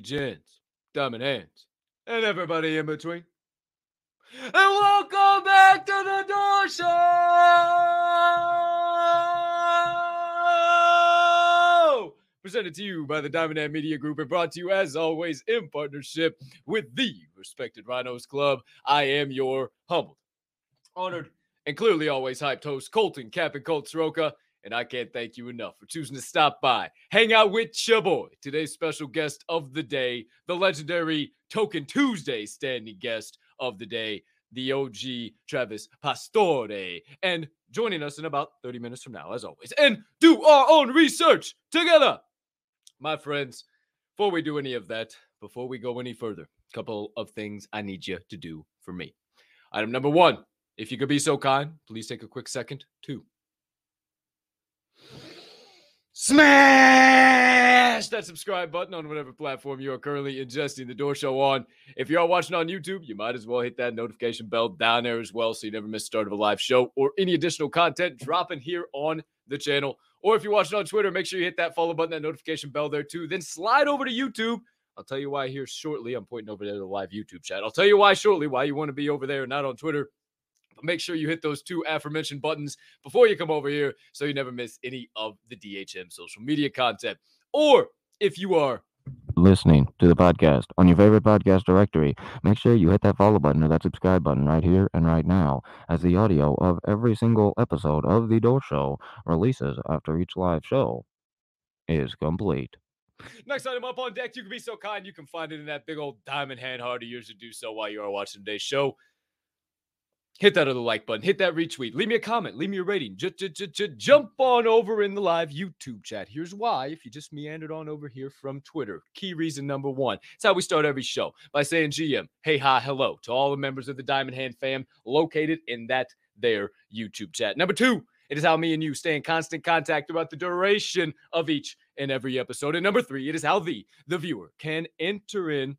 Degens, Diamond Hands, and everybody in between. And welcome back to the Door Show! Presented to you by the Diamond Hand Media Group and brought to you, as always, in partnership with the respected Rhinos Club. I am your humbled, honored, and clearly always hyped host, Colton Cap and Colt Soroka. And I can't thank you enough for choosing to stop by, hang out with your. Today's special guest of the day, the legendary Tokin' Tuesday standing guest of the day, the OG Travis Pastore. And joining us in about 30 minutes from now, as always, and do our own research together. My friends, before we do any of that, before we go any further, a couple of things I need you to do for me. Item number one, if you could be so kind, please take a quick second to smash that subscribe button on whatever platform you are currently ingesting the door show on. If you are watching on YouTube, you might as well hit that notification bell down there as well so you never miss the start of a live show or any additional content dropping here on the channel. Or if you're watching on Twitter, make sure you hit that follow button, that notification bell there too. Then slide over to YouTube. I'll tell you why here shortly. I'm pointing over there to the live YouTube chat. I'll tell you why shortly, why you want to be over there and not on Twitter. But make sure you hit those two aforementioned buttons before you come over here so you never miss any of the DHM social media content. Or if you are listening to the podcast on your favorite podcast directory, make sure you hit that follow button or that subscribe button right here and right now, as the audio of every single episode of The Door Show releases after each live show is complete. Next item up on deck, you can be so kind, you can find it in that big old diamond hand hard of yours to do so while you are watching today's show. Hit that other like button, hit that retweet, leave me a comment, leave me a rating. J- j- j- jump on over in the live YouTube chat. Here's why if you just meandered on over here from Twitter. Key reason number one. It's how we start every show by saying GM, hey, hi, hello to all the members of the Diamond Hand fam located in that there YouTube chat. Number two, it is how me and you stay in constant contact throughout the duration of each and every episode. And number three, it is how the the viewer can enter in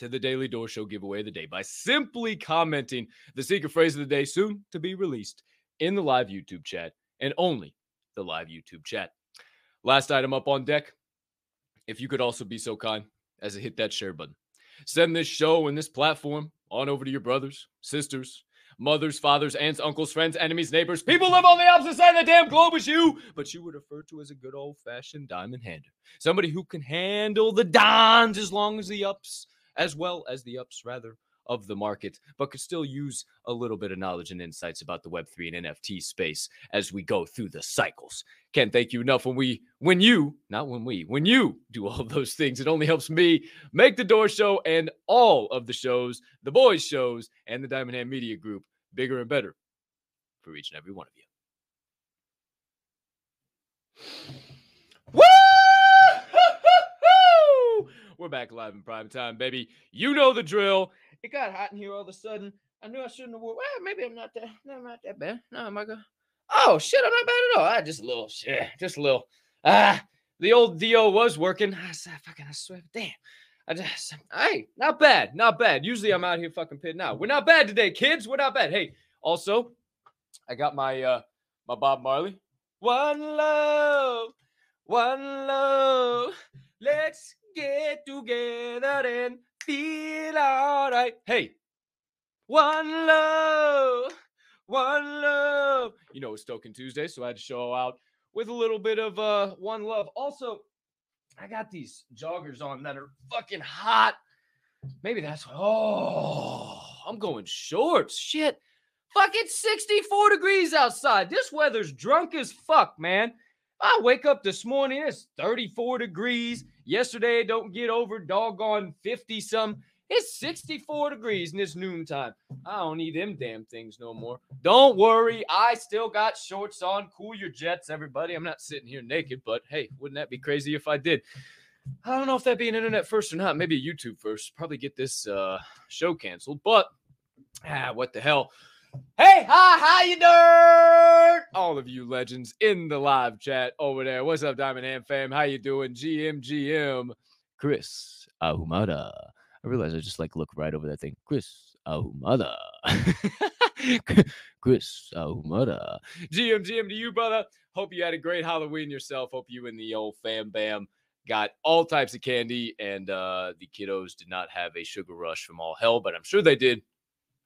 to the Daily Door Show giveaway of the day by simply commenting the secret phrase of the day, soon to be released in the live YouTube chat and only the live YouTube chat. Last item up on deck. If you could also be so kind as to hit that share button, send this show and this platform on over to your brothers, sisters, mothers, fathers, aunts, uncles, friends, enemies, neighbors, people live on the opposite side of the damn globe as you, but you would refer to as a good old fashioned diamond hander. Somebody who can handle the downs as long as the ups, as well as the ups, rather, of the market, but could still use a little bit of knowledge and insights about the Web3 and NFT space as we go through the cycles. Can't thank you enough when we, when you, not when we, when you do all those things. It only helps me make the door show and all of the shows, the boys' shows, and the Diamond Hand Media Group bigger and better for each and every one of you. We're back live in prime time, baby. You know the drill. It got hot in here all of a sudden. I knew I shouldn't have worn. Well, maybe I'm not that. No, I'm not that bad. No, am good? Oh shit, I'm not bad at all. I just a little shit, just a little. Ah, the old Do was working. I said, fucking, I swear, damn. I just, hey, not bad, not bad. Usually I'm out here fucking pitting out. We're not bad today, kids. We're not bad. Hey, also, I got my uh my Bob Marley. One love, one love. Let's get together and feel alright. Hey, one love, one love. You know it's Tokin' Tuesday, so I had to show out with a little bit of uh one love. Also, I got these joggers on that are fucking hot. Maybe that's oh, I'm going shorts. Shit. Fucking 64 degrees outside. This weather's drunk as fuck, man. I wake up this morning, it's 34 degrees. Yesterday, don't get over doggone 50 some. It's 64 degrees in this noontime. I don't need them damn things no more. Don't worry, I still got shorts on. Cool your jets, everybody. I'm not sitting here naked, but hey, wouldn't that be crazy if I did? I don't know if that'd be an internet first or not. Maybe YouTube first. Probably get this uh, show canceled, but ah, what the hell? Hey, hi, how you doing? All of you legends in the live chat over there. What's up, Diamond Hand fam? How you doing? GM, GM, Chris Ahumada. I realize I just like look right over that thing. Chris Ahumada. Chris Ahumada. GM, GM to you, brother. Hope you had a great Halloween yourself. Hope you and the old fam bam got all types of candy, and uh, the kiddos did not have a sugar rush from all hell, but I'm sure they did.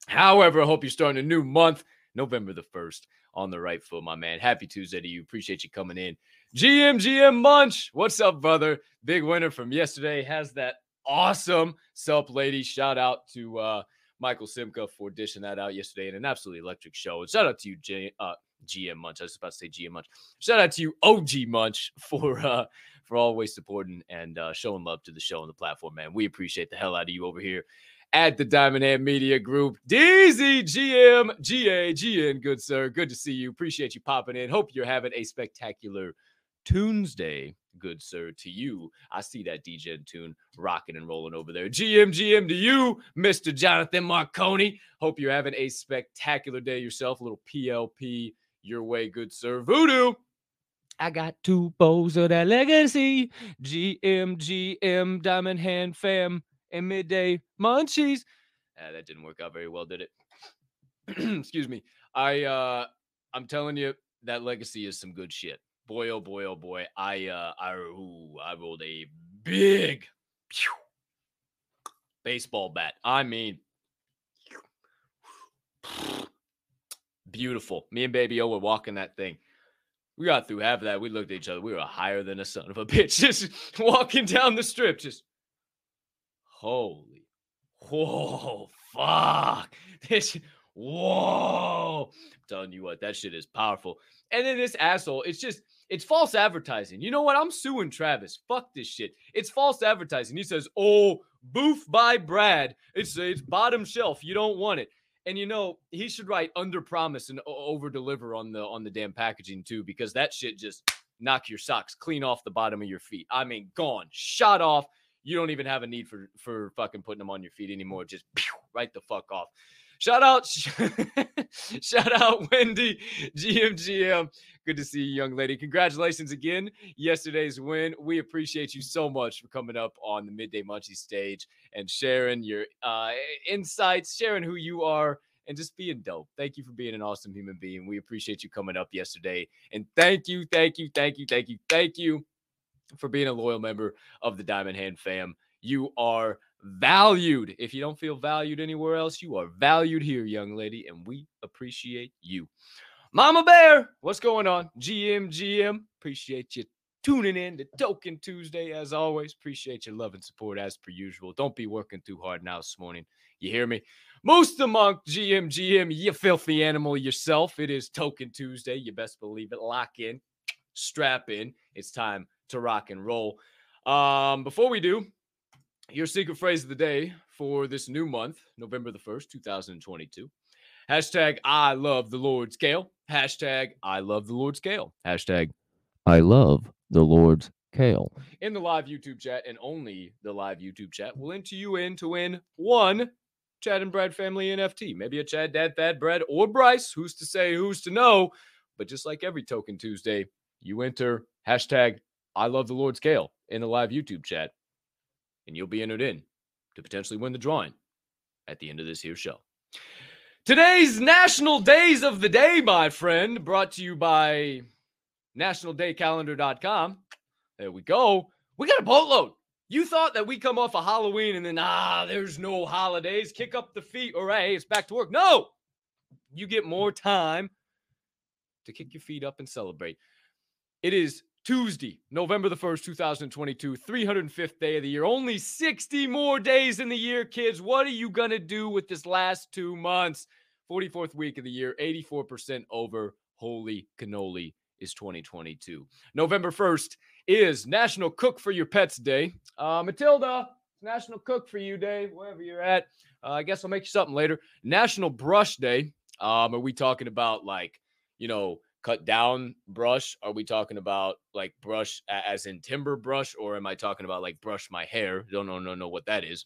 However, I hope you're starting a new month, November the 1st, on the right foot, my man. Happy Tuesday to you. Appreciate you coming in. GM, GM Munch, what's up, brother? Big winner from yesterday. Has that awesome sup, lady. Shout out to uh, Michael Simka for dishing that out yesterday in an absolutely electric show. And shout out to you, uh, GM Munch. I was about to say GM Munch. Shout out to you, OG Munch, for uh, for always supporting and uh, showing love to the show and the platform, man. We appreciate the hell out of you over here at the Diamond Hand Media Group. DZ, GM, GA, GN, good sir. Good to see you. Appreciate you popping in. Hope you're having a spectacular Tuesday, good sir, to you. I see that DJ tune rocking and rolling over there. GM, GM to you, Mr. Jonathan Marconi. Hope you're having a spectacular day yourself. A little PLP your way, good sir. Voodoo. I got two bows of that legacy. GM, GM, Diamond Hand Fam, and Midday Munchies. Uh, that didn't work out very well, did it? Excuse me. I uh I'm telling you, that legacy is some good shit. Boy, oh boy, oh boy. I uh I ooh, I rolled a big pew, baseball bat. I mean beautiful. Me and Baby O were walking that thing. We got through half of that. We looked at each other. We were higher than a son of a bitch. Just walking down the strip. Just holy, whoa, fuck. This, whoa. I'm telling you what, that shit is powerful. And then this asshole, it's just, it's false advertising. You know what? I'm suing Travis. Fuck this shit. It's false advertising. He says, "Oh, boof by Brad. It's it's bottom shelf. You don't want it." And you know, he should write under promise and over deliver on the on the damn packaging too, because that shit just knock your socks clean off the bottom of your feet. I mean, gone, shot off. You don't even have a need for for fucking putting them on your feet anymore. Just pew, right the fuck off. Shout out, shout out, Wendy, GMGM. Good to see you, young lady. Congratulations again. Yesterday's win. We appreciate you so much for coming up on the Midday Munchie stage and sharing your uh, insights, sharing who you are, and just being dope. Thank you for being an awesome human being. We appreciate you coming up yesterday. And thank you, thank you, thank you, thank you, thank you for being a loyal member of the Diamond Hand fam. You are valued. If you don't feel valued anywhere else, you are valued here, young lady, and we appreciate you. Mama Bear, what's going on? GM, GM, appreciate you tuning in to Tokin' Tuesday as always. Appreciate your love and support as per usual. Don't be working too hard now this morning. You hear me? Moose the Monk, GM, GM, you filthy animal yourself. It is Tokin' Tuesday. You best believe it. Lock in, strap in. It's time to rock and roll. Um, before we do, your secret phrase of the day for this new month, November the 1st, 2022. Hashtag I love the Lord's Kale. Hashtag I love the Lord's Kale. Hashtag I love the Lord's Kale. In the live YouTube chat and only the live YouTube chat we'll enter you in to win one Chad and Brad family NFT. Maybe a Chad, Dad, Thad, Brad, or Bryce. Who's to say, who's to know? But just like every Tokin' Tuesday, you enter hashtag I love the Lord's Kale in the live YouTube chat and you'll be entered in to potentially win the drawing at the end of this here show. Today's National Days of the Day, my friend, brought to you by nationaldaycalendar.com. There we go. We got a boatload. You thought that we come off a of Halloween and then, ah, there's no holidays. Kick up the feet. All right, it's back to work. No, you get more time to kick your feet up and celebrate. It is Tuesday, November the 1st, 2022, 305th day of the year. Only 60 more days in the year, kids. What are you going to do with this last two months? 44th week of the year, 84% over. Holy cannoli is 2022. November 1st is National Cook for Your Pets Day. Uh, Matilda, National Cook for You Day, wherever you're at. Uh, I guess I'll make you something later. National Brush Day. Um, are we talking about like, you know, cut down brush? Are we talking about like brush as in timber brush, or am I talking about like brush my hair? Don't know, no, know what that is.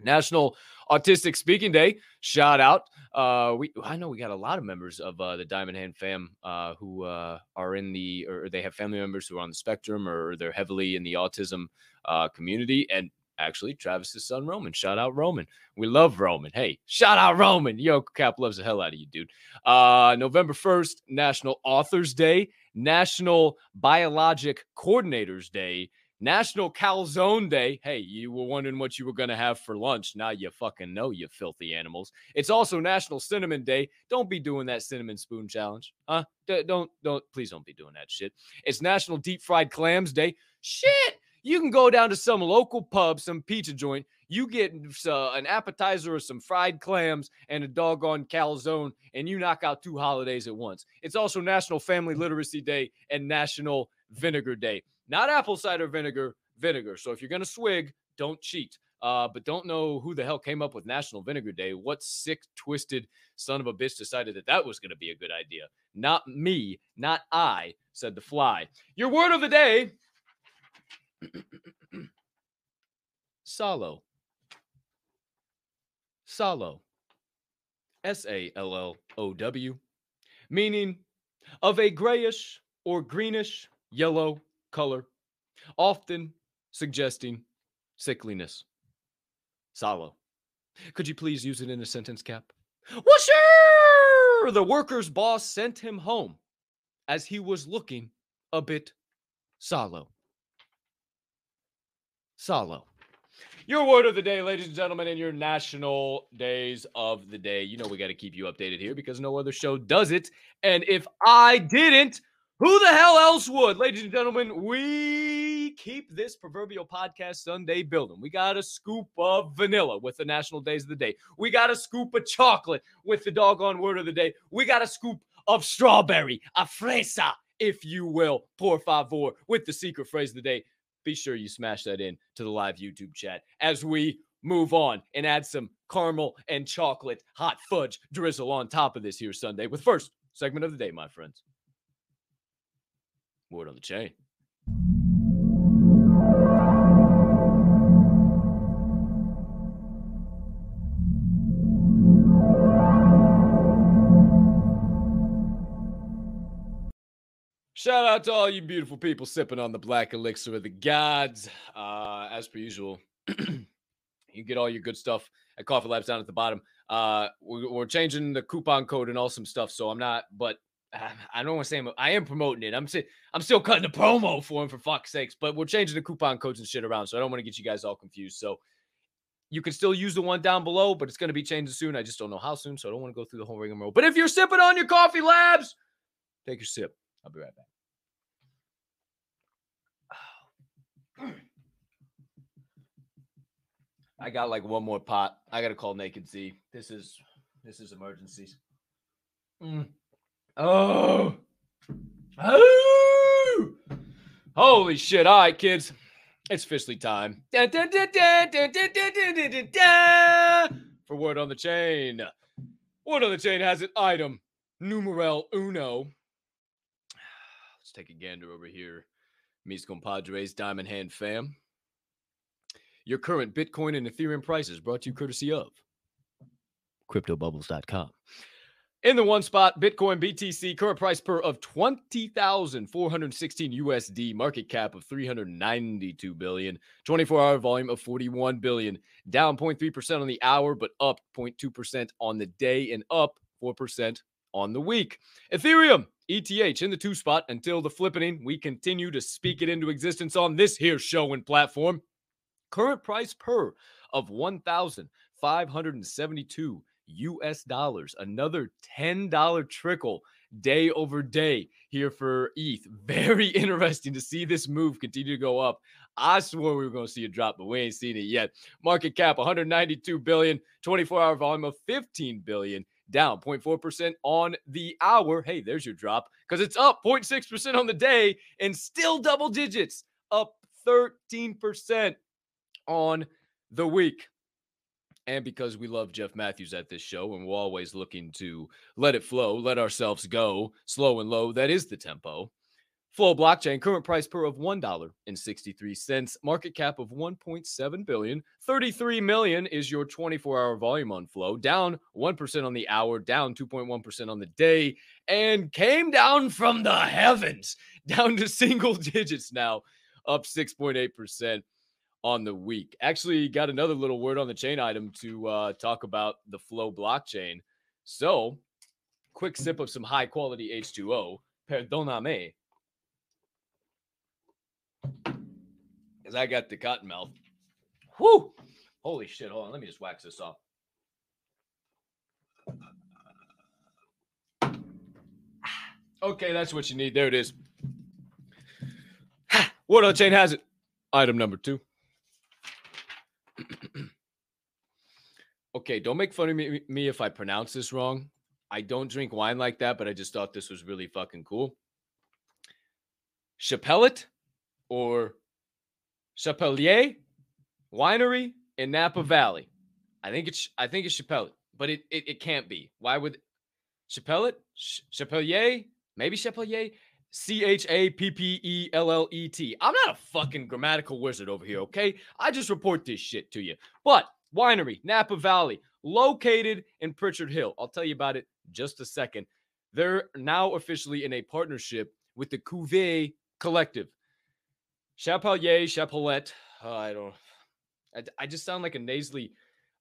National Autistic Speaking Day. Shout out. Uh, we I know we got a lot of members of uh, the Diamond Hand fam uh, who uh, are in the or they have family members who are on the spectrum or they're heavily in the autism uh, community. And Actually, Travis's son Roman. Shout out Roman. We love Roman. Hey, shout out Roman. Yo, Cap loves the hell out of you, dude. Uh, November 1st, National Authors Day, National Biologic Coordinators Day, National Calzone Day. Hey, you were wondering what you were going to have for lunch. Now you fucking know, you filthy animals. It's also National Cinnamon Day. Don't be doing that cinnamon spoon challenge. Huh? D- don't, don't, please don't be doing that shit. It's National Deep Fried Clams Day. Shit. You can go down to some local pub, some pizza joint. You get uh, an appetizer or some fried clams and a doggone calzone, and you knock out two holidays at once. It's also National Family Literacy Day and National Vinegar Day. Not apple cider vinegar, vinegar. So if you're going to swig, don't cheat. Uh, but don't know who the hell came up with National Vinegar Day. What sick, twisted son of a bitch decided that that was going to be a good idea? Not me, not I, said the fly. Your word of the day Sallow. Sallow. S A L L O W. Meaning of a grayish or greenish yellow color, often suggesting sickliness. Sallow. Could you please use it in a sentence cap? Well, sure. The worker's boss sent him home as he was looking a bit sallow. Sallow. Your word of the day, ladies and gentlemen, and your national days of the day. You know, we got to keep you updated here because no other show does it. And if I didn't, who the hell else would? Ladies and gentlemen, we keep this proverbial podcast sundae building. We got a scoop of vanilla with the national days of the day. We got a scoop of chocolate with the doggone word of the day. We got a scoop of strawberry, a fresa, if you will, por favor, with the secret phrase of the day be sure you smash that in to the live YouTube chat as we move on and add some caramel and chocolate hot fudge drizzle on top of this here sundae with first segment of the day, my friends. Word on the chain. Shout out to all you beautiful people sipping on the black elixir of the gods. Uh, as per usual, you get all your good stuff at Coffee Labs down at the bottom. Uh, we're, we're, changing the coupon code and all some stuff, so I'm not. But I don't want to say I'm, I am promoting it. I'm I'm still cutting the promo for him for fuck's sakes. But we're changing the coupon codes and shit around, so I don't want to get you guys all confused. So you can still use the one down below, but it's going to be changing soon. I just don't know how soon, so I don't want to go through the whole rigmarole. But if you're sipping on your Coffee Labs, take your sip. I'll be right back. I got like one more pot. I gotta call Naked Z. This is this is emergencies. Mm. Oh. oh, holy shit! All right, kids, it's officially time for word on the chain. Word on the chain has an item numeral uno. Let's take a gander over here. Mis compadres, Diamond Hand fam. Your current Bitcoin and Ethereum prices brought to you courtesy of CryptoBubbles.com. In the one spot, Bitcoin BTC current price per of 20,416 USD, market cap of 392 billion, 24-hour volume of 41 billion, down 0.3% on the hour but up 0.2% on the day and up 4% on the week. Ethereum ETH in the two spot until the flippening. We continue to speak it into existence on this here show and platform. Current price per of 1,572 US dollars. Another $10 trickle day over day here for ETH. Very interesting to see this move continue to go up. I swore we were going to see a drop, but we ain't seen it yet. Market cap 192 billion, 24 hour volume of 15 billion, down 0.4% on the hour. Hey, there's your drop because it's up 0.6% on the day and still double digits, up 13% on the week. And because we love Jeff Matthews at this show and we're always looking to let it flow, let ourselves go slow and low, that is the tempo. Flow blockchain current price per of $1.63, market cap of 1.7 billion. 33 million is your 24-hour volume on Flow, down 1% on the hour, down 2.1% on the day, and came down from the heavens, down to single digits now, up 6.8% on the week. Actually, got another little word on the chain item to uh, talk about the Flow blockchain. So, quick sip of some high quality H2O. Perdóname. Because I got the cotton mouth. Whoo! Holy shit. Hold on. Let me just wax this off. Okay, that's what you need. There it is. Word on the chain has it. Item number two. okay, don't make fun of me, me if I pronounce this wrong. I don't drink wine like that, but I just thought this was really fucking cool. Chappellet or Chapelier Winery in Napa mm-hmm. Valley. I think it's I think it's Chappellet, but it, it it can't be. Why would Chappellet? Chapelier? Maybe Chapelier? C H A P P E L L E T. I'm not a fucking grammatical wizard over here, okay? I just report this shit to you. But winery, Napa Valley, located in Pritchard Hill. I'll tell you about it just a second. They're now officially in a partnership with the Cuvée Collective. Chapelier, Chapelette. Uh, I don't. I, I just sound like a nasally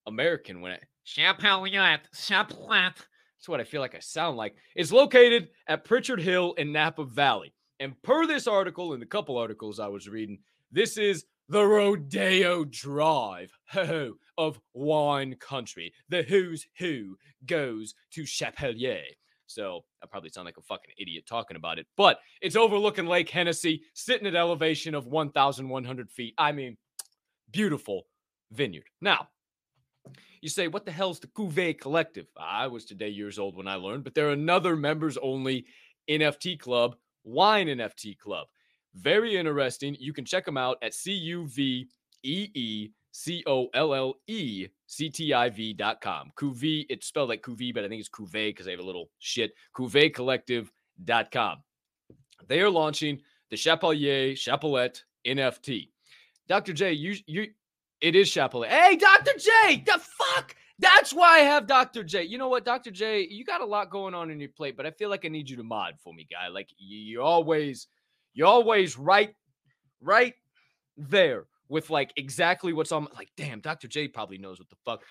American when I Chapelier, Chapelette. That's what I feel like I sound like. Is located at Pritchard Hill in Napa Valley. And per this article and the couple articles I was reading, this is the Rodeo Drive of wine country. The who's who goes to Chapelier. So I probably sound like a fucking idiot talking about it, but it's overlooking Lake Hennessy, sitting at elevation of 1,100 feet. I mean, beautiful vineyard. Now, you say, what the hell's the Cuvée Collective? I was today years old when I learned, but they're another members only NFT club, wine NFT club. Very interesting. You can check them out at C U V E E C O L L E C T I V dot com. Cuvée, it's spelled like Cuvée, but I think it's Cuvée because they have a little shit. Cuvée Collective dot com. They are launching the Chapelier Chapelette NFT. Dr. J, you you it is Chapelier. Hey, Dr. J, the fuck? That's why I have Dr. J. You know what, Dr. J, you got a lot going on in your plate, but I feel like I need you to mod for me, guy. Like you're always, you're always right, right there with like exactly what's on. Like, damn, Dr. J probably knows what the fuck.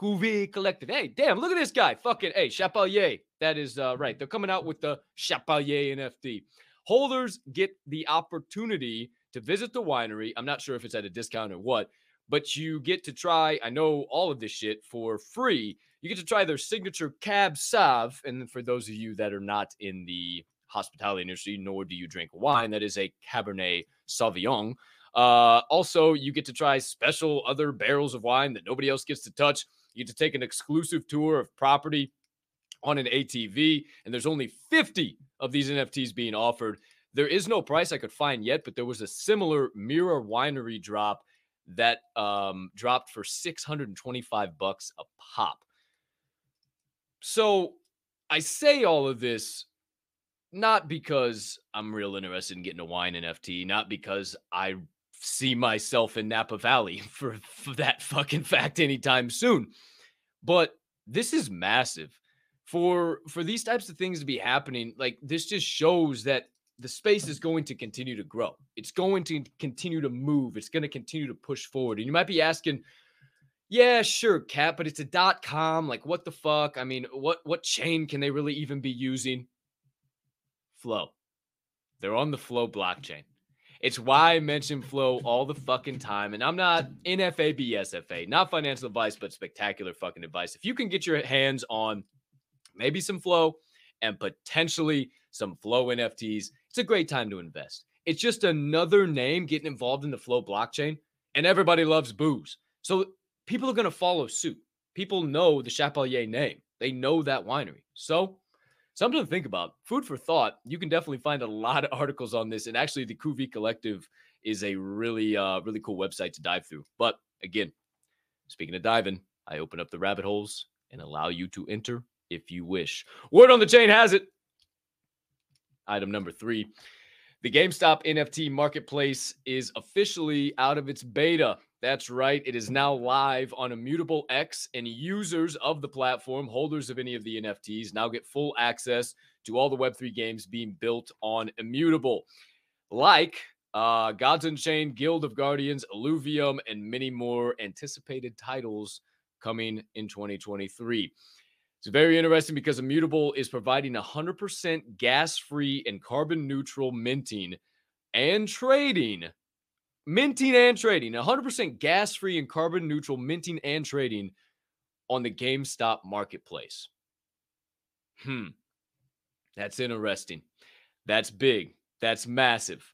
Cuvée Collective. Hey, damn, look at this guy. Fucking, hey, Chapelier. That is uh, right. They're coming out with the Chapelier NFT. Holders get the opportunity to visit the winery. I'm not sure if it's at a discount or what, but you get to try, I know all of this shit for free. You get to try their signature Cab Sauv. And for those of you that are not in the hospitality industry, nor do you drink wine, that is a Cabernet Sauvignon. Uh, also, you get to try special other barrels of wine that nobody else gets to touch. You get to take an exclusive tour of property on an ATV, and there's only 50 of these NFTs being offered. There is no price I could find yet, but there was a similar Mirror Winery drop that um, dropped for 625 bucks a pop. So I say all of this not because I'm real interested in getting a wine NFT, not because I see myself in Napa Valley for, for that fucking fact anytime soon. But this is massive for for these types of things to be happening. Like this just shows that the space is going to continue to grow. It's going to continue to move. It's going to continue to push forward. And you might be asking, yeah, sure, Cat, but it's a dot com. Like, what the fuck? I mean, what what chain can they really even be using? Flow. They're on the Flow blockchain. It's why I mention Flow all the fucking time. And I'm not NFA BSFA, not financial advice, but spectacular fucking advice. If you can get your hands on maybe some Flow and potentially some Flow NFTs, it's a great time to invest. It's just another name getting involved in the Flow blockchain, and everybody loves booze. So people are going to follow suit. People know the Chapelier name, they know that winery. So, something to think about. Food for thought. You can definitely find a lot of articles on this. And actually, the Cuvée Collective is a really, uh, really cool website to dive through. But again, speaking of diving, I open up the rabbit holes and allow you to enter if you wish. Word on the chain has it Item number three the GameStop NFT marketplace is officially out of its beta. That's right. It is now live on Immutable X, and users of the platform, holders of any of the NFTs, now get full access to all the Web3 games being built on Immutable. Like uh, Gods Unchained, Guild of Guardians, Illuvium, and many more anticipated titles coming in 2023. It's very interesting because Immutable is providing 100% gas free and carbon neutral minting and trading. Minting and trading, 100% gas free and carbon neutral minting and trading on the GameStop marketplace. Hmm. That's interesting. That's big. That's massive.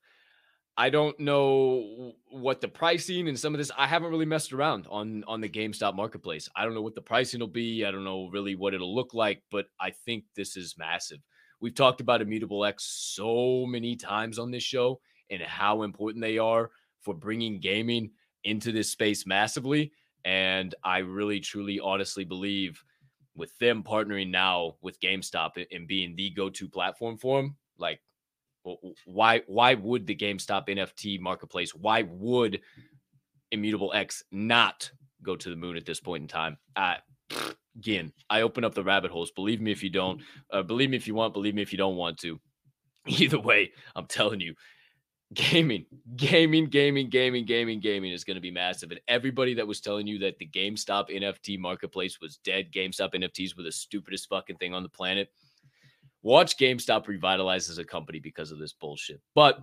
I don't know what the pricing and some of this. I haven't really messed around on on the GameStop marketplace. I don't know what the pricing will be. I don't know really what it'll look like, but I think this is massive. We've talked about Immutable X so many times on this show and how important they are for bringing gaming into this space massively. And I really, truly, honestly believe with them partnering now with GameStop and being the go-to platform for them, like why why would the GameStop NFT marketplace, why would Immutable X not go to the moon at this point in time? Uh, again, I open up the rabbit holes. Believe me if you don't. Uh, believe me if you want. Believe me if you don't want to. Either way, I'm telling you, gaming, gaming, gaming, gaming, gaming, gaming is going to be massive. And everybody that was telling you that the GameStop NFT marketplace was dead, GameStop NFTs were the stupidest fucking thing on the planet. Watch GameStop revitalize as a company because of this bullshit. But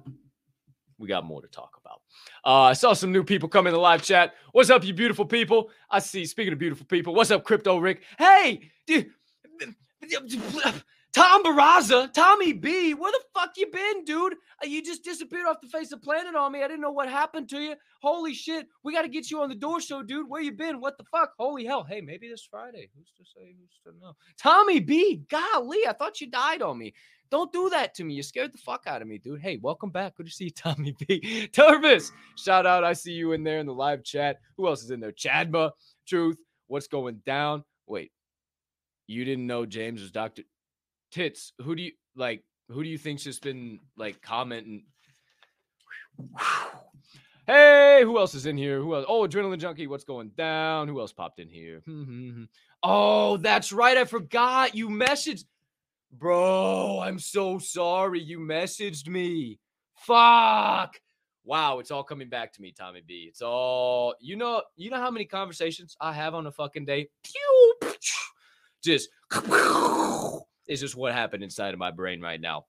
we got more to talk about. Uh, I saw some new people come in the live chat. What's up, you beautiful people? I see. Speaking of beautiful people, what's up, Crypto Rick? Hey, dude. Tom Barraza, Tommy B, where the fuck you been, dude? Uh, you just disappeared off the face of planet on me. I didn't know what happened to you. Holy shit. We got to get you on the door show, dude. Where you been? What the fuck? Holy hell. Hey, maybe this Friday. Who's to say? Who's to know? Tommy B, golly, I thought you died on me. Don't do that to me. You scared the fuck out of me, dude. Hey, welcome back. Good to see you, Tommy B. Turvis, shout out. I see you in there in the live chat. Who else is in there? Chadma, Truth, what's going down? Wait, you didn't know James was Dr tits, who do you like? Who do you think's just been like commenting? Hey, who else is in here? Who else? Oh, Adrenaline Junkie, what's going down? Who else popped in here? Hmm, hmm, hmm. oh, that's right. I forgot you messaged. Bro, I'm so sorry. You messaged me. Fuck. Wow, it's all coming back to me, Tommy B. It's all you know. You know how many conversations I have on a fucking day? Just is just what happened inside of my brain right now.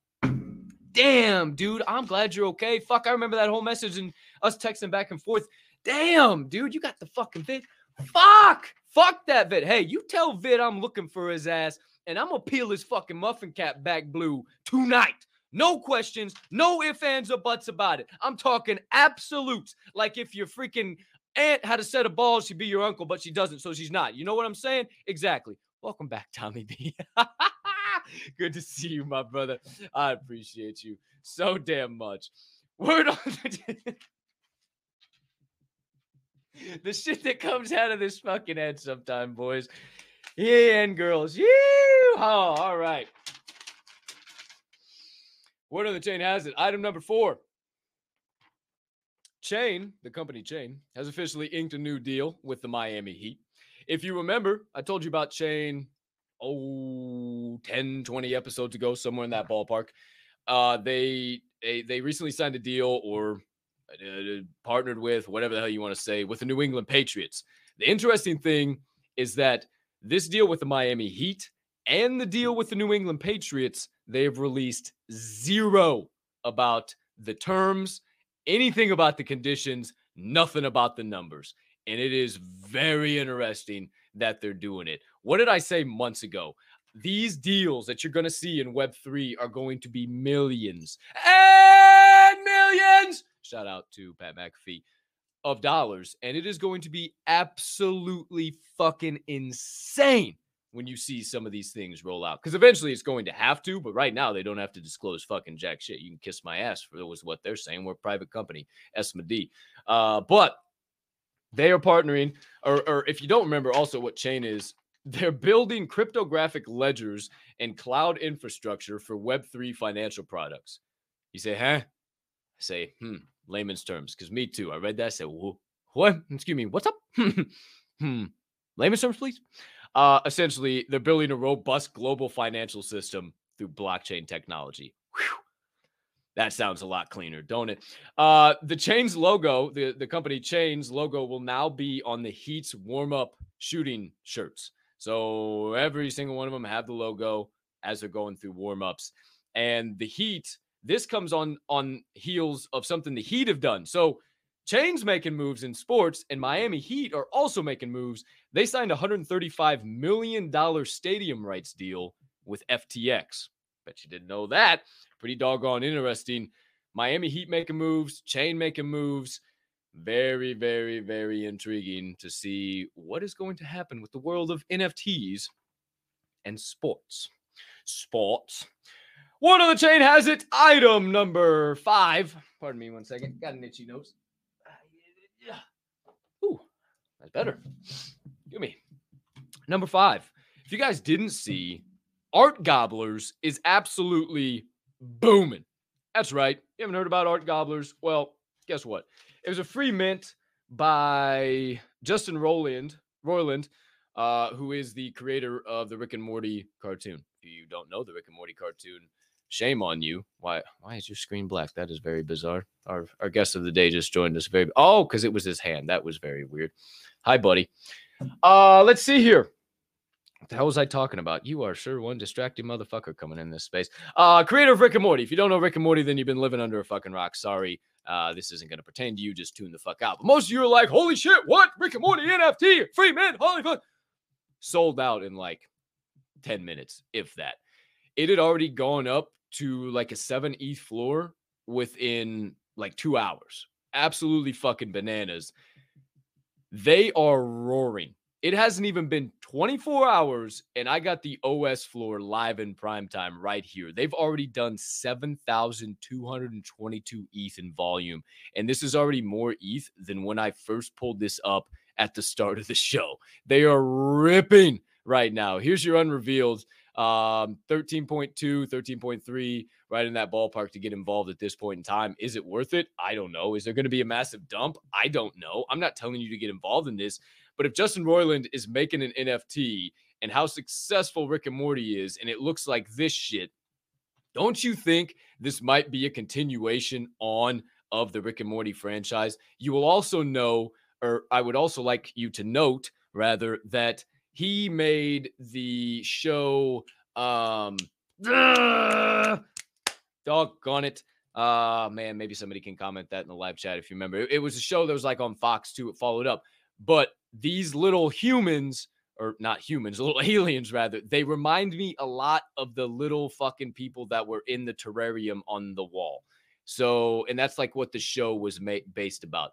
Damn, dude, I'm glad you're okay. Fuck, I remember that whole message and us texting back and forth. Damn, dude, you got the fucking vid. Fuck, fuck that vid. Hey, you tell Vid I'm looking for his ass, and I'm gonna peel his fucking muffin cap back blue tonight. No questions, no ifs, ands, or buts about it. I'm talking absolutes. Like if your freaking aunt had a set of balls, she'd be your uncle, but she doesn't, so she's not. You know what I'm saying? Exactly. Welcome back, Tommy B. Good to see you, my brother. I appreciate you so damn much. Word on the, the shit that comes out of this fucking head sometime, boys. Yeah, and girls. Oh, all right. Word on the chain has it. Item number four. Chain, the company Chain, has officially inked a new deal with the Miami Heat. If you remember, I told you about Chain oh 10 20 episodes ago somewhere in that ballpark uh they they, they recently signed a deal or uh, partnered with whatever the hell you want to say with the new england patriots. The interesting thing is that this deal with the miami heat and the deal with the new england patriots they've released zero about the terms anything about the conditions nothing about the numbers. And it is very interesting that they're doing it. What did I say months ago? These deals that you're going to see in Web3 are going to be millions and millions. Shout out to Pat McAfee of dollars. And it is going to be absolutely fucking insane when you see some of these things roll out. Because eventually it's going to have to, but right now they don't have to disclose fucking jack shit. You can kiss my ass for what they're saying. We're a private company, Esma Uh, but they are partnering, or, or if you don't remember, also what Chain is, they're building cryptographic ledgers and cloud infrastructure for Web3 financial products. You say, huh? I say, hmm, layman's terms, because me too. I read that. I said, what? Excuse me, what's up? hmm, layman's terms, please. Uh, essentially, they're building a robust global financial system through blockchain technology. Whew. That sounds a lot cleaner, don't it? Uh, the Chains logo, the, the company Chains logo, will now be on the Heat's warm up shooting shirts. So every single one of them have the logo as they're going through warm ups. And the Heat, this comes on on heels of something the Heat have done. So Chains making moves in sports, and Miami Heat are also making moves. They signed a $135 million stadium rights deal with FTX. Bet you didn't know that. Pretty doggone interesting. Miami Heat making moves, Chain making moves. Very, very, very intriguing to see what is going to happen with the world of NFTs and sports. Sports. One on the chain has it. Item number five. Pardon me one second. Got an itchy nose. Yeah. Ooh, that's better. Give me. Number five. If you guys didn't see, Art Gobblers is absolutely booming. That's right. You haven't heard about Art Gobblers? Well, guess what? It was a free mint by Justin Roiland, Roiland, uh, who is the creator of the Rick and Morty cartoon. If you don't know the Rick and Morty cartoon, shame on you. Why? Why is your screen black? That is very bizarre. Our our guest of the day just joined us. Very. Oh, because it was his hand. That was very weird. Hi, buddy. Uh, let's see here. What the hell was I talking about? You are sure one distracting motherfucker coming in this space. Uh, creator of Rick and Morty. If you don't know Rick and Morty, then you've been living under a fucking rock. Sorry. Uh, this isn't going to pertain to you. Just tune the fuck out. But most of you are like, holy shit, what? Rick and Morty NFT, free man, holy fuck. Sold out in like 10 minutes, if that. It had already gone up to like a 7 ETH floor within like two hours. Absolutely fucking bananas. They are roaring. It hasn't even been 24 hours, and I got the OS floor live in prime time right here. They've already done 7,222 ETH in volume, and this is already more ETH than when I first pulled this up at the start of the show. They are ripping right now. Here's your unrevealed um 13.2 13.3 right in that ballpark to get involved at this point in time is it worth it i don't know is there going to be a massive dump i don't know i'm not telling you to get involved in this but if Justin Roiland is making an NFT and how successful Rick and Morty is, and it looks like this shit, don't you think this might be a continuation on of the Rick and Morty franchise? You will also know, or I would also like you to note, rather, that he made the show um doggone it. Uh man, maybe somebody can comment that in the live chat if you remember. It, it was a show that was like on Fox 2. It followed up. But these little humans, or not humans, little aliens rather, they remind me a lot of the little fucking people that were in the terrarium on the wall. So, and that's like what the show was made based about.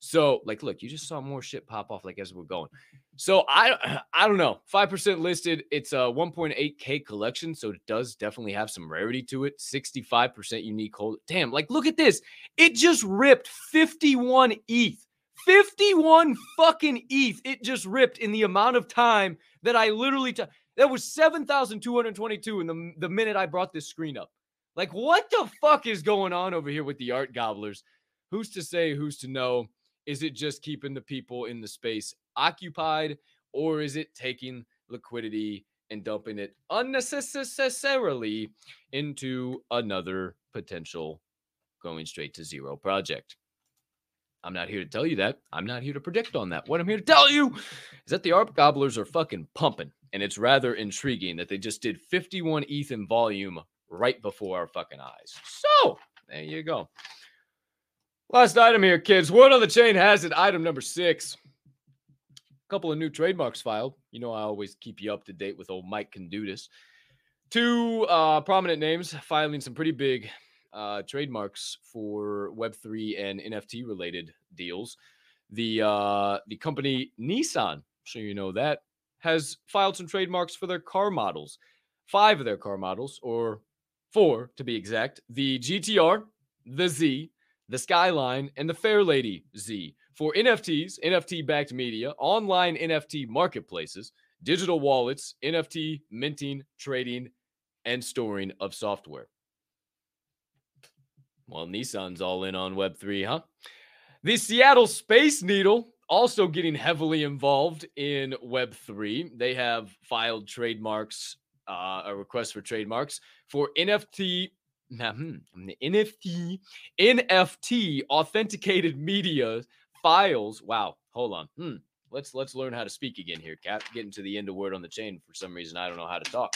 So, like, look, you just saw more shit pop off like as we're going. So I I don't know. 5% listed. It's a 1.8k collection, so it does definitely have some rarity to it. 65% unique hold. Damn, like look at this. It just ripped 51 ETH 51 fucking ETH. It just ripped in the amount of time that I literally t- that was 7,222 in the, the minute I brought this screen up. Like, what the fuck is going on over here with the art gobblers? Who's to say, who's to know? Is it just keeping the people in the space occupied, or is it taking liquidity and dumping it unnecessarily into another potential going straight to zero project? I'm not here to tell you that. I'm not here to predict on that. What I'm here to tell you is that the Art Gobblers are fucking pumping. And it's rather intriguing that they just did 51 ETH in volume right before our fucking eyes. So there you go. Last item here, kids. Word on the chain has it. Item number six. A couple of new trademarks filed. You know, I always keep you up to date with old Mike this. Two uh, prominent names filing some pretty big uh, trademarks for Web3 and NFT related deals. The uh, the company Nissan, I'm you know that, has filed some trademarks for their car models. Five of their car models, or four to be exact, the GTR, the Z, the Skyline, and the Fairlady Z for NFTs, NFT backed media, online NFT marketplaces, digital wallets, NFT minting, trading, and storing of software. Well, Nissan's all in on Web3, huh? The Seattle Space Needle also getting heavily involved in Web3. They have filed trademarks, uh, a request for trademarks for NFT Now, hmm, NFT NFT authenticated media files. Wow, hold on. Hmm. Let's let's learn how to speak again here, Cap. Getting to the end of word on the chain. For some reason, I don't know how to talk.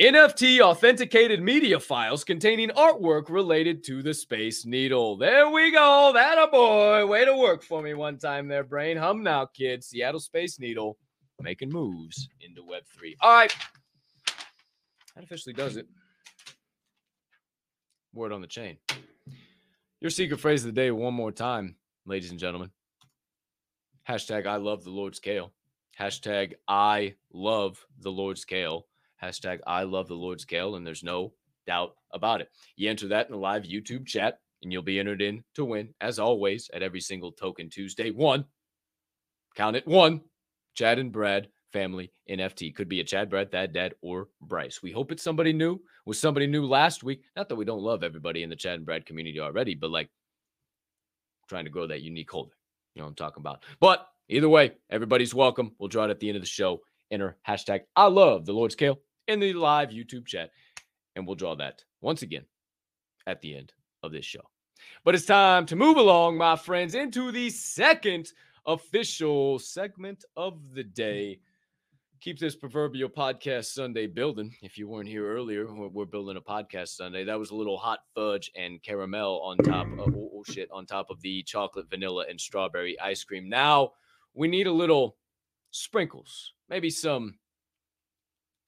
NFT authenticated media files containing artwork related to the Space Needle. There we go. That a boy. Way to work for me one time there, brain. Hum now, kids. Seattle Space Needle making moves into Web3. All right. That officially does it. Word on the chain. Your secret phrase of the day, one more time, ladies and gentlemen. Hashtag I love the Lord's Kale. Hashtag I love the Lord's Kale. Hashtag I love the Lord's Kale. And there's no doubt about it. You enter that in the live YouTube chat and you'll be entered in to win, as always, at every single Tokin' Tuesday. One, count it, one, Chad and Brad family NFT. Could be a Chad, Brad, Thad, Dad, or Bryce. We hope it's somebody new. Was somebody new last week? Not that we don't love everybody in the Chad and Brad community already, but like trying to grow that unique holder. You know what I'm talking about. But either way, everybody's welcome. We'll draw it at the end of the show. Enter hashtag I love the Lord's Kale in the live YouTube chat. And we'll draw that once again at the end of this show. But it's time to move along, my friends, into the second official segment of the day. Keep this proverbial podcast sundae building. If you weren't here earlier, we're building a podcast sundae. That was a little hot fudge and caramel on top of oh, oh shit on top of the chocolate, vanilla, and strawberry ice cream. Now we need a little sprinkles, maybe some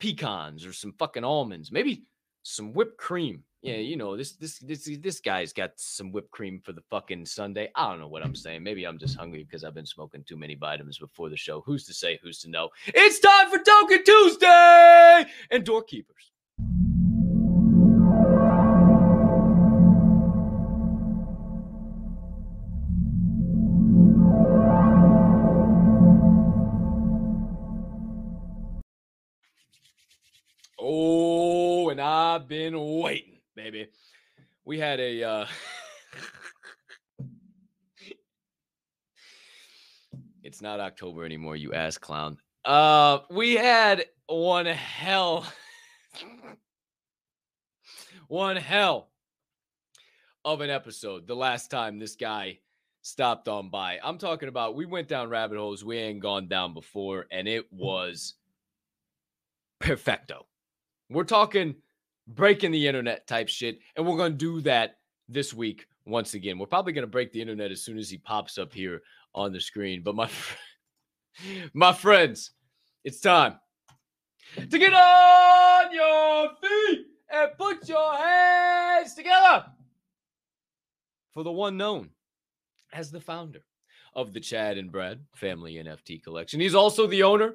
pecans or some fucking almonds, maybe some whipped cream. Yeah, mm-hmm. you know this this this this guy's got some whipped cream for the fucking sundae. I don't know what I'm mm-hmm. saying. Maybe I'm just hungry because I've been smoking too many vitamins before the show. Who's to say? Who's to know? It's time for Tokin' Tuesday and doorkeepers. I've been waiting, baby. We had a uh It's not October anymore, you ass clown. Uh we had one hell one hell of an episode the last time this guy stopped on by. I'm talking about we went down rabbit holes we ain't gone down before and it was perfecto. We're talking breaking the internet type shit. And we're going to do that this week once again. We're probably going to break the internet as soon as he pops up here on the screen. But my, my friends, it's time to get on your feet and put your hands together for the one known as the founder of the Chad and Brad Family NFT Collection. He's also the owner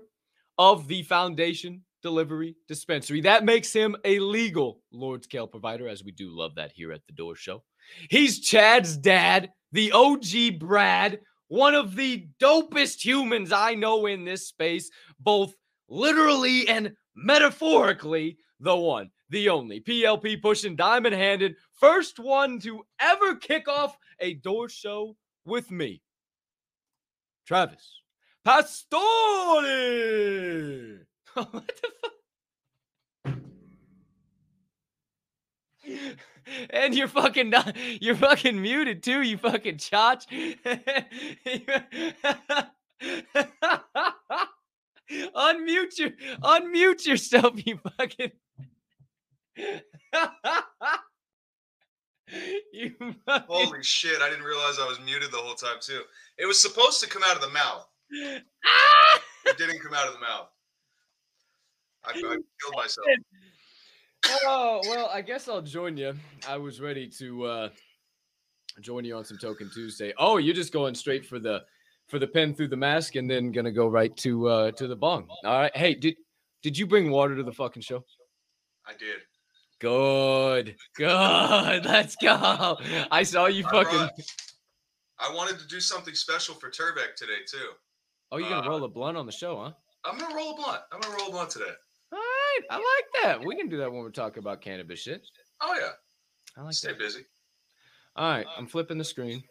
of the foundation delivery dispensary. That makes him a legal Lord's Kale provider, as we do love that here at the Door Show. He's Chad's dad, the OG Brad, one of the dopest humans I know in this space, both literally and metaphorically. The one, the only PLP pushing diamond handed, first one to ever kick off a door show with me, Travis Pastore. what the And you're fucking not, you're fucking muted too, you fucking chotch. unmute your unmute yourself, you fucking you fucking... Holy shit, I didn't realize I was muted the whole time too. It was supposed to come out of the mouth. Ah! It didn't come out of the mouth. I, I killed myself. Oh well, I guess I'll join you. I was ready to uh join you on some Tokin' Tuesday. Oh, you're just going straight for the for the pen through the mask, and then gonna go right to uh to the bong. All right. Hey, did did you bring water to the fucking show? I did. Good, good. Let's go. I saw you I fucking. I wanted to do something special for Turbeck today too. Oh, you're gonna uh, roll a blunt on the show, huh? I'm gonna roll a blunt. I'm gonna roll a blunt today. Right, I like that. We can do that when we're talking about cannabis shit. Oh yeah, I like that. Stay that. busy. All right, uh, I'm flipping the screen.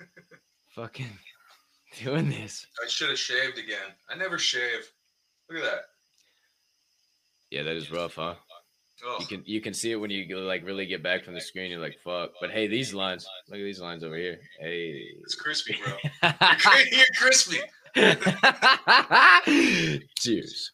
Fucking doing this. I should have shaved again. I never shave. Look at that. Yeah, that is rough, huh? Oh, You can you can see it when you like really get back from the screen. You're like, fuck. But hey, these lines. Look at these lines over here. Hey. it's crispy, bro. You're, you're crispy. Cheers.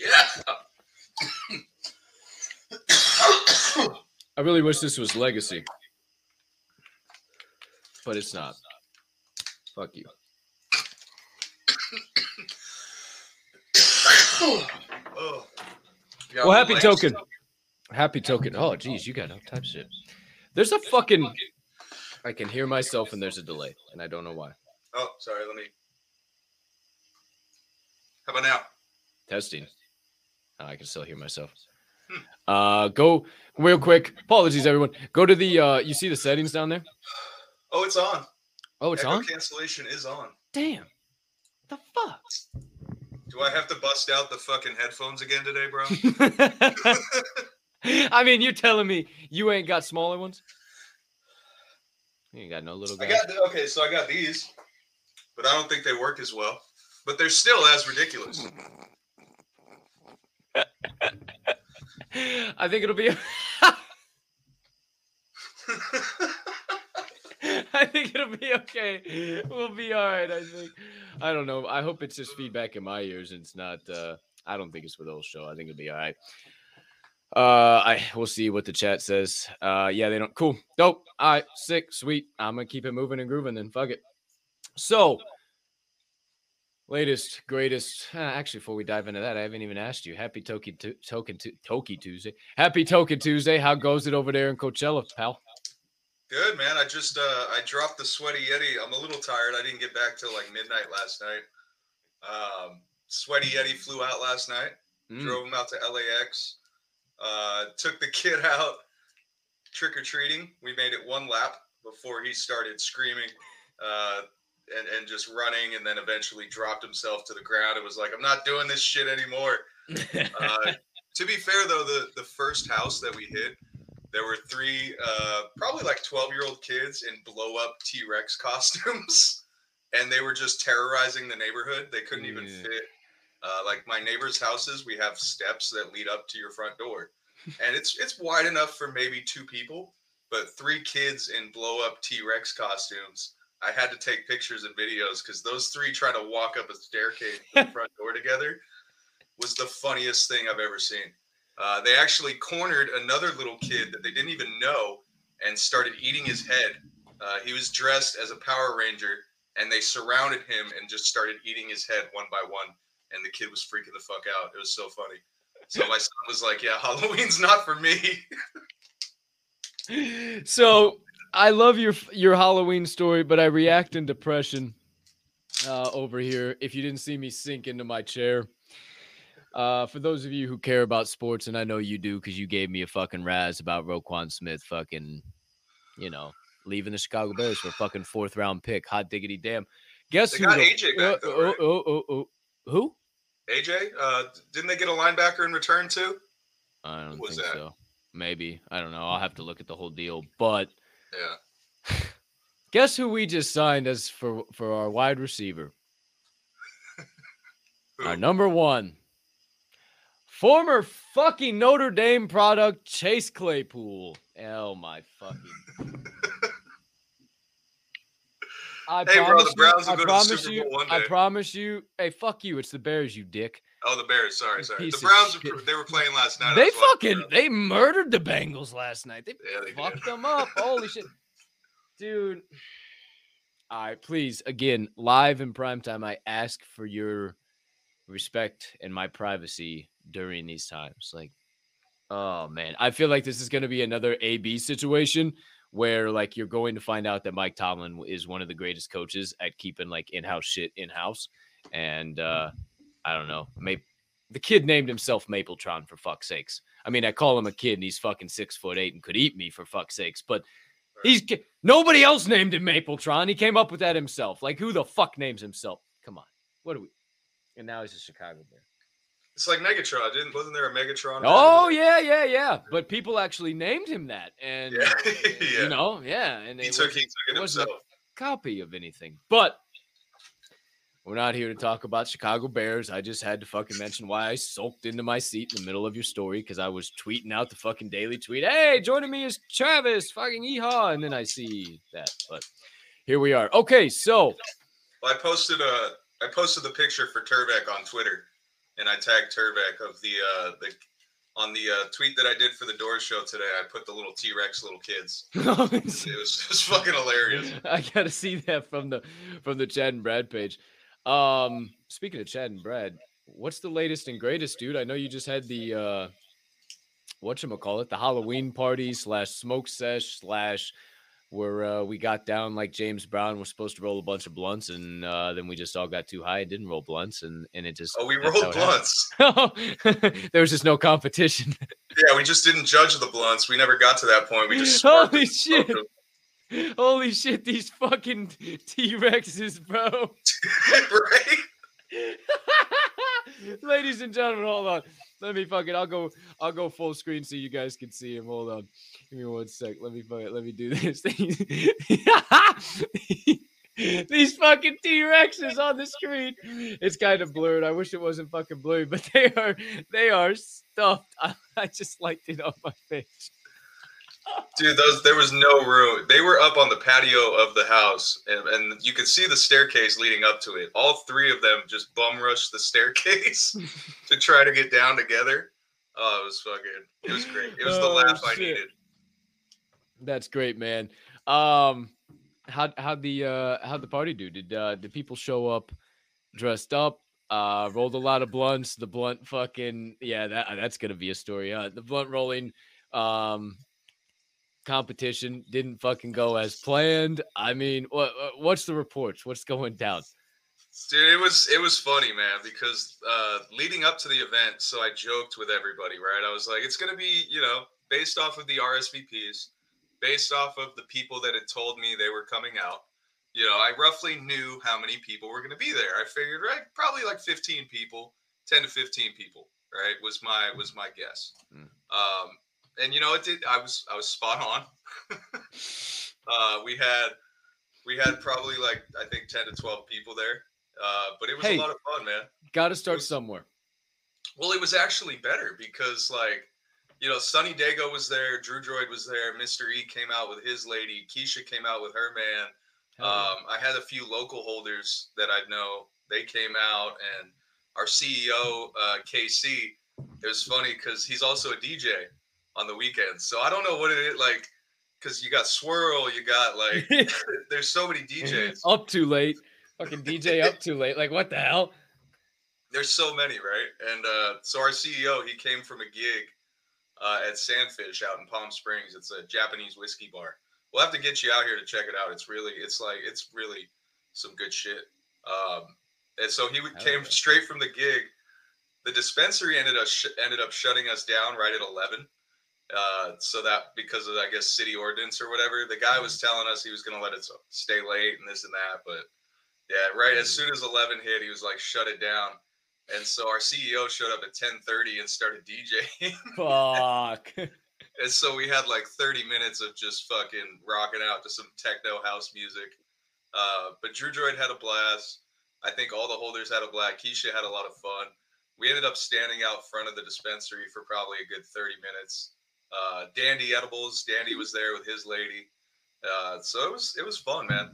Yeah. I really wish this was legacy, but it's not. Fuck you. oh. You Well, happy token. Happy token. Oh, geez, you got all types of shit. There's a fucking. I can hear myself and there's a delay, and I don't know why. Oh, sorry. Let me. How about now? Testing. Oh, I can still hear myself. Uh, go real quick. Apologies, everyone. Go to the. uh You see the settings down there? Oh, it's on. Oh, it's Echo on. cancellation is on. Damn. The fuck. Do I have to bust out the fucking headphones again today, bro? I mean, you're telling me you ain't got smaller ones? You ain't got no little I guys. got the, okay, so I got these, but I don't think they work as well. But they're still as ridiculous. I think it'll be. I think it'll be okay. We'll be all right. I think. I don't know. I hope it's just feedback in my ears and it's not. uh I don't think it's for the whole show. I think it'll be all right. Uh, I we'll see what the chat says. Uh, yeah, they don't. Cool, dope. All right, sick, sweet. I'm gonna keep it moving and grooving. Then fuck it. So, latest, greatest. Uh, actually, before we dive into that, I haven't even asked you. Happy Toki Tu- Token Tu- Toki Tuesday. Happy Tokin' Tuesday. How goes it over there in Coachella, pal? Good man. I just uh I dropped the sweaty yeti. I'm a little tired. I didn't get back till like midnight last night. Um, sweaty yeti flew out last night. Mm. Drove him out to LAX. Uh, took the kid out trick or treating. We made it one lap before he started screaming uh, and and just running, and then eventually dropped himself to the ground. It was like I'm not doing this shit anymore. Uh, to be fair, though, the the first house that we hit, there were three, uh, probably like twelve year old kids in blow up T Rex costumes, and they were just terrorizing the neighborhood. They couldn't even Yeah. fit. Uh, like my neighbors' houses, we have steps that lead up to your front door, and it's it's wide enough for maybe two people, but three kids in blow up T Rex costumes. I had to take pictures and videos because those three trying to walk up a staircase to the front door together was the funniest thing I've ever seen. Uh, they actually cornered another little kid that they didn't even know and started eating his head. Uh, he was dressed as a Power Ranger, and they surrounded him and just started eating his head one by one. And the kid was freaking the fuck out. It was so funny. So my son was like, "Yeah, Halloween's not for me." so I love your your Halloween story, but I react in depression uh, over here. If you didn't see me sink into my chair, uh, for those of you who care about sports, and I know you do, because you gave me a fucking razz about Roquan Smith, fucking, you know, leaving the Chicago Bears for a fucking fourth round pick. Hot diggity damn. Guess They who? got the- AJ back, though, oh, right? oh, oh, oh, who? AJ, uh, didn't they get a linebacker in return too? I don't think that? so. Maybe I don't know. I'll have to look at the whole deal, but. Yeah. Guess who we just signed as for for our wide receiver? Our number one. Former fucking Notre Dame product, Chase Claypool. Oh my fucking. I Hey, bro, the promise Browns you, I go to the promise you, I promise you. Hey, fuck you. It's the Bears, you dick. Oh, the Bears. Sorry, sorry. piece The Browns. Were, they were playing last night. They watching fucking—they murdered the Bengals last night. They Yeah, they did. fucked them up. Holy shit. Dude. All right, please, again, live in prime time, I ask for your respect and my privacy during these times. Like, oh man, I feel like this is going to be another AB situation where like you're going to find out that Mike Tomlin is one of the greatest coaches at keeping like in-house shit in-house. And uh I don't know, maybe the kid named himself Mapletron for fuck's sakes. I mean, I call him a kid and he's fucking six foot eight and could eat me for fuck's sakes, but he's nobody else named him Mapletron. He came up with that himself. Like, who the fuck names himself? Come on, what are we? And now he's a Chicago Bear. It's like Megatron. Didn't wasn't there a Megatron? Oh yeah, yeah, yeah. But people actually named him that, and Yeah, yeah. you know, yeah, and he it took was he took it wasn't a- copy of anything. But we're not here to talk about Chicago Bears. I just had to fucking mention why I sulked into my seat in the middle of your story because I was tweeting out the fucking daily tweet. Hey, joining me is Travis, fucking yeehaw, and then I see that. But here we are. Okay, so Well, I posted a I posted the picture for Turvek on Twitter, and I tagged Turvek of the uh the on the uh, tweet that I did for the Doors show today. I put the little T Rex little kids. It was, it was, it was fucking hilarious. I gotta see that from the from the Chad and Brad page. Um, speaking of Chad and Brad, what's the latest and greatest, dude? I know you just had the uh call it, the Halloween party slash smoke sesh slash where uh, we got down like James Brown was supposed to roll a bunch of blunts, and uh, then we just all got too high and didn't roll blunts, and and it just Oh, we rolled how it happened. blunts. there was just no competition. Yeah, we just didn't judge the blunts. We never got to that point. We just Holy shit. Holy shit, these fucking T Rexes, bro. right? Ladies and gentlemen, hold on. Let me fucking. I'll go. I'll go full screen so you guys can see him. Hold on. Give me one sec. Let me. fucking- Let me do this. These fucking T Rexes on the screen. It's kind of blurred. I wish it wasn't fucking blurry, but they are. They are stuffed. I, I just liked it on my page. Dude, those there was no room. They were up on the patio of the house, and, and you could see the staircase leading up to it. All three of them just bum rushed the staircase to try to get down together. Oh, it was fucking. It was great. It was the Oh, laugh I needed. That's great, man. Um, how how the uh how the party do? Did uh did people show up dressed up? Uh, rolled a lot of blunts. The blunt fucking yeah, that that's gonna be a story. Uh, the blunt rolling um competition didn't fucking go as planned. I mean, what what's the reports? What's going down? Dude, it was it was funny, man, because uh, leading up to the event, so I joked with everybody, right? I was like, it's gonna be, you know, based off of the RSVPs, based off of the people that had told me they were coming out. You know, I roughly knew how many people were gonna be there. I figured, right, probably like 15 people, 10 to 15 people, right? Was my was my guess. Mm. Um, and you know, it did. I was I was spot on. uh, we had we had probably like I think 10 to 12 people there. Uh, but it was Hey. a lot of fun, man. Got to start was- somewhere. Well, it was actually better because, like, you know, Sunny Dago was there, Drew Droid was there, Mr. E came out with his lady, Keisha came out with her man. Um, I had a few local holders that I know. They came out, and our CEO, uh, KC, it was funny because he's also a DJ on the weekends. So I don't know what it is like, because you got Swirl, you got like, there's so many DJs. up too late. Fucking DJ up too late. Like what the hell? There's so many, right? And uh, so our CEO, he came from a gig uh, at Sandfish out in Palm Springs. It's a Japanese whiskey bar. We'll have to get you out here to check it out. It's really, it's like, it's really some good shit. Um, and so he came straight from the gig. The dispensary ended up sh- ended up shutting us down right at eleven. Uh, so that because of I guess city ordinance or whatever, the guy was telling us he was going to let us stay late and this and that. But yeah, right as soon as eleven hit, he was like, "Shut it down." And so our CEO showed up at ten thirty and started DJing. Fuck. And so we had like 30 minutes of just fucking rocking out to some techno house music. Uh, but Drew Droid had a blast. I think all the holders had a blast. Keisha had a lot of fun. We ended up standing out front of the dispensary for probably a good 30 minutes. Uh, Dandy Edibles, Dandy was there with his lady. Uh, so it was it was fun, man.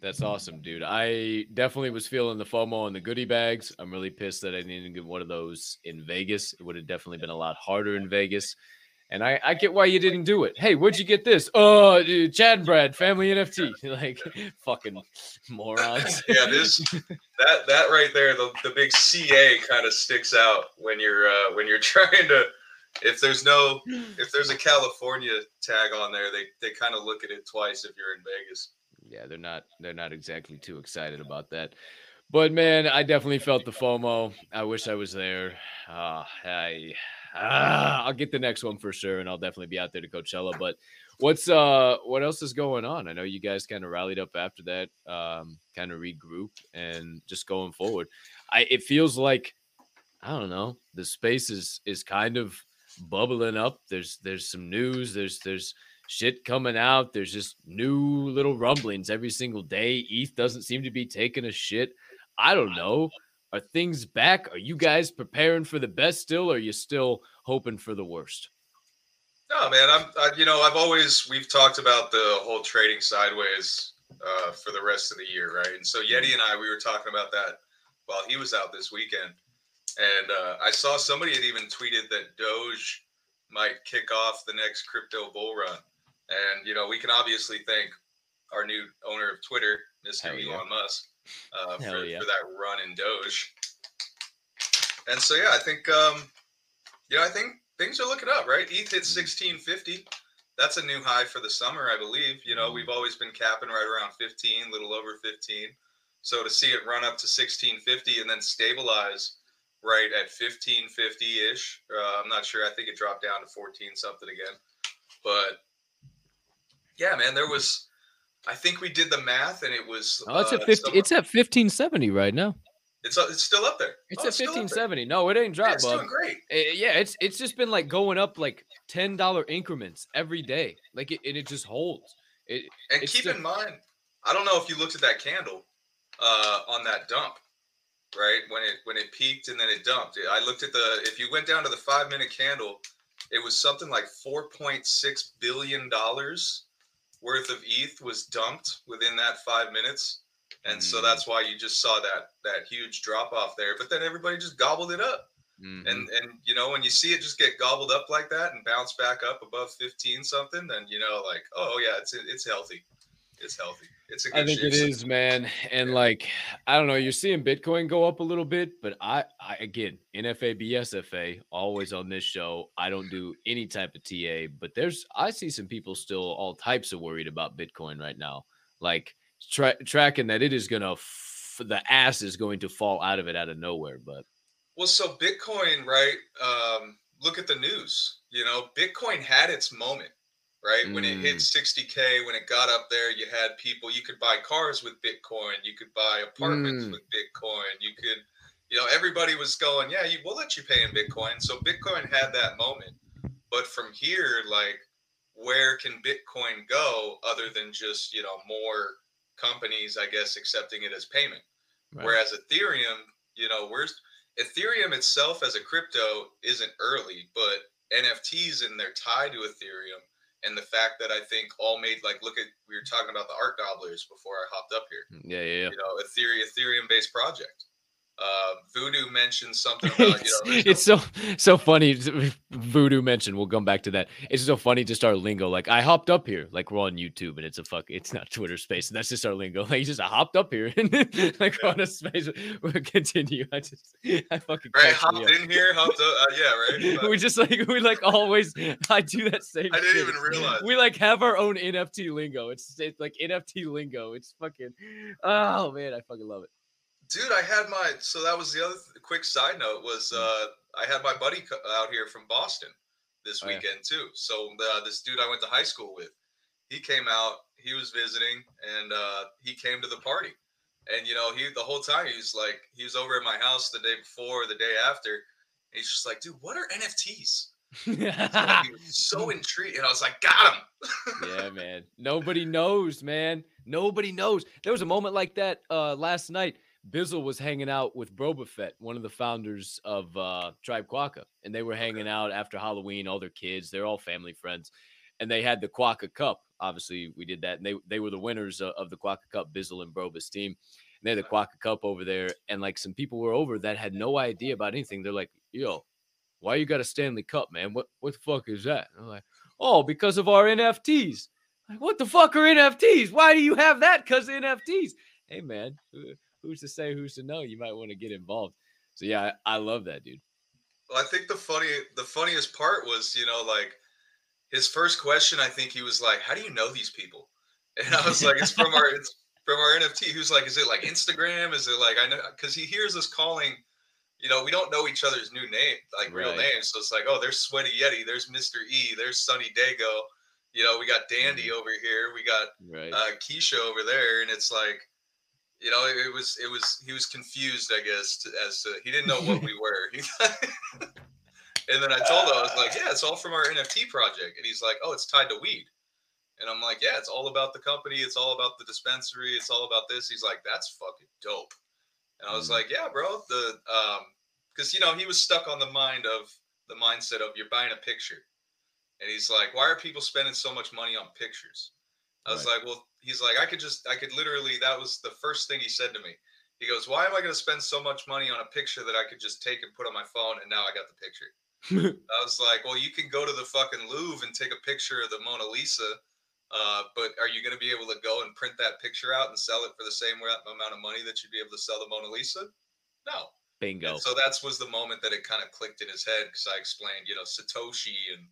That's awesome, dude. I definitely was feeling the FOMO on the goodie bags. I'm really pissed that I didn't get one of those in Vegas. It would have definitely been a lot harder in Vegas. And I, I get why you didn't do it. Hey, where'd you get this? Oh, dude, Chad Brad, family NFT. Like, fucking morons. yeah, this that that right there, the, the big CA kind of sticks out when you're uh, when you're trying to. If there's no if there's a California tag on there, they they kind of look at it twice if you're in Vegas. yeah, they're not they're not exactly too excited about that. But man, I definitely felt the FOMO. I wish I was there. Uh, I ah, I'll get the next one for sure, and I'll definitely be out there to Coachella. But what's uh what else is going on? I know you guys kind of rallied up after that, um, kind of regroup and just going forward. I it feels like I don't know. The space is is kind of bubbling up. There's there's some news. There's there's shit coming out. There's just new little rumblings every single day. ETH doesn't seem to be taking a shit. I don't know. Are things back? Are you guys preparing for the best still? Or are you still hoping for the worst? No, man. I'm. I, you know, I've always we've talked about the whole trading sideways uh, for the rest of the year, right? And so Yeti and I, we were talking about that while he was out this weekend, and uh, I saw somebody had even tweeted that Doge might kick off the next crypto bull run, and you know, we can obviously thank our new owner of Twitter, Mr. Hell Elon yeah. Musk, uh, for, yeah. for that run in Doge. And so yeah, I think um, you know, I think things are looking up, right? ETH hit Mm-hmm. 1650. That's a new high for the summer, I believe. You know, we've always been capping right around 15, a little over 15. So to see it run up to 1650 and then stabilize right at 1550 ish, uh, I'm not sure. I think it dropped down to 14 something again. But yeah, man, there was. I think we did the math, and it was. Oh, it's uh, at 50, somewhere- it's at 1570 right now. it's uh, it's still up there. It's Oh, at there. 1570. No, it ain't Yeah, dropped, it's bub. doing great. Eh, yeah, it's it's just been like going up like ten dollar increments every day, like it, and it just holds. It And keep still- in mind, I don't know if you looked at that candle uh, on that dump, right? When it when it peaked and then it dumped. I looked at the if you went down to the five minute candle, it was something like four point six billion dollars worth of ETH was dumped within that five minutes. And so Mm. that's why you just saw that that huge drop off there. But then everybody just gobbled it up. Mhm. And and you know when you see it just get gobbled up like that and bounce back up above 15 something, then you know like oh yeah, it's it's healthy, it's healthy, it's a good. I think it is, man. And like, I don't know, you're seeing Bitcoin go up a little bit, but I, I again, NFA, BSFA, always on this show. I don't do any type of TA, but there's, I see some people still all types of worried about Bitcoin right now, like tra- tracking that it is gonna, f- the ass is going to fall out of it out of nowhere. But Well, so Bitcoin, right? Um, look at the news. You know, Bitcoin had its moment, right? When it hit Mm. 60K, when it got up there, you had people, you could buy cars with Bitcoin, you could buy apartments Mm. with Bitcoin, you could, you know, everybody was going, yeah, you, we'll let you pay in Bitcoin. So Bitcoin had that moment. But from here, like, where can Bitcoin go other than just, you know, more companies, I guess, accepting it as payment? right. Whereas Ethereum, you know, where's Ethereum itself as a crypto isn't early, but NFTs and they're tied to Ethereum. And the fact that I think all made like look at we were talking about the Art Gobblers before I hopped up here. yeah, yeah, yeah. You know, a Ethereum Ethereum based project. Uh, Voodoo mentioned something about you know it's, so so funny. Voodoo mentioned. We'll come back to that. It's so funny just our lingo. Like I hopped up here, like we're on YouTube, and it's a fuck. It's not Twitter Space, and that's just our lingo. Like just I hopped up here, and like Yeah. on a space. We'll continue. I just I fucking right hopped in here, hopped up, uh, yeah, right. But we just like we like always. I do that same. I didn't shit. even realize. We like have our own NFT lingo. It's it's like NFT lingo. It's fucking. Oh man, I fucking love it. Dude i had my so that was the other th- quick side note was Mm. uh i had my buddy co- out here from boston this Oh, yeah. weekend too so uh, this dude i went to high school with he came out he was visiting and uh he came to the party and you know he the whole time he was like he was over at my house the day before the day after and he's just like dude what are nfts so so intrigued and i was like got him yeah, man. Nobody knows, man. Nobody knows. There was a moment like that uh last night. Bizzle was hanging out with Boba Fett, one of the founders of uh Tribe Quaka, and they were hanging out after Halloween, all their kids, they're all family friends. And they had the Quaka Cup. Obviously, we did that, and they they were the winners of, of the Quaka Cup, Bizzle and Boba's team. And they had the Quaka Cup over there, and like some people were over that had no idea about anything. They're like, yo, why you got a Stanley Cup, man? What what the fuck is that? And I'm like, oh, because of our NFTs. Like, what the fuck are NFTs? Why do you have that? Because NFTs. Hey, man, who- who's to say, who's to know? You might want to get involved. So yeah, I, I love that, dude. Well, I think the funny, the funniest part was, you know, like his first question. I think he was like, "How do you know these people?" And I was like, "It's from our, it's from our NFT." He was like, "Is it like Instagram? Is it like I know?" Because he hears us calling. You know, we don't know each other's new name, like real Right. names. So it's like, oh, there's Sweaty Yeti, there's Mr. E, there's Sunny Dago. You know, we got Dandy over here, we got Right. uh, Keisha over there, and it's like, you know, it, was it was he was confused, I guess, to, as to he didn't know what we were. and then I told him I was like, yeah, it's all from our NFT project, and he's like, oh, it's tied to weed. And I'm like, yeah, it's all about the company. It's all about the dispensary. It's all about this. He's like, that's fucking dope. And I was Mm. like, yeah, bro. The um, because you know he was stuck on the mind of the mindset of you're buying a picture, and he's like, why are people spending so much money on pictures? I was like, well, he's like, I could just, I could literally. That was the first thing he said to me. He goes, why am I going to spend so much money on a picture that I could just take and put on my phone, and now I got the picture. I was like, well, you can go to the fucking Louvre and take a picture of the Mona Lisa, uh, but are you going to be able to go and print that picture out and sell it for the same amount of money that you'd be able to sell the Mona Lisa? No. Bingo. And so that was the moment that it kind of clicked in his head because I explained, you know, Satoshi and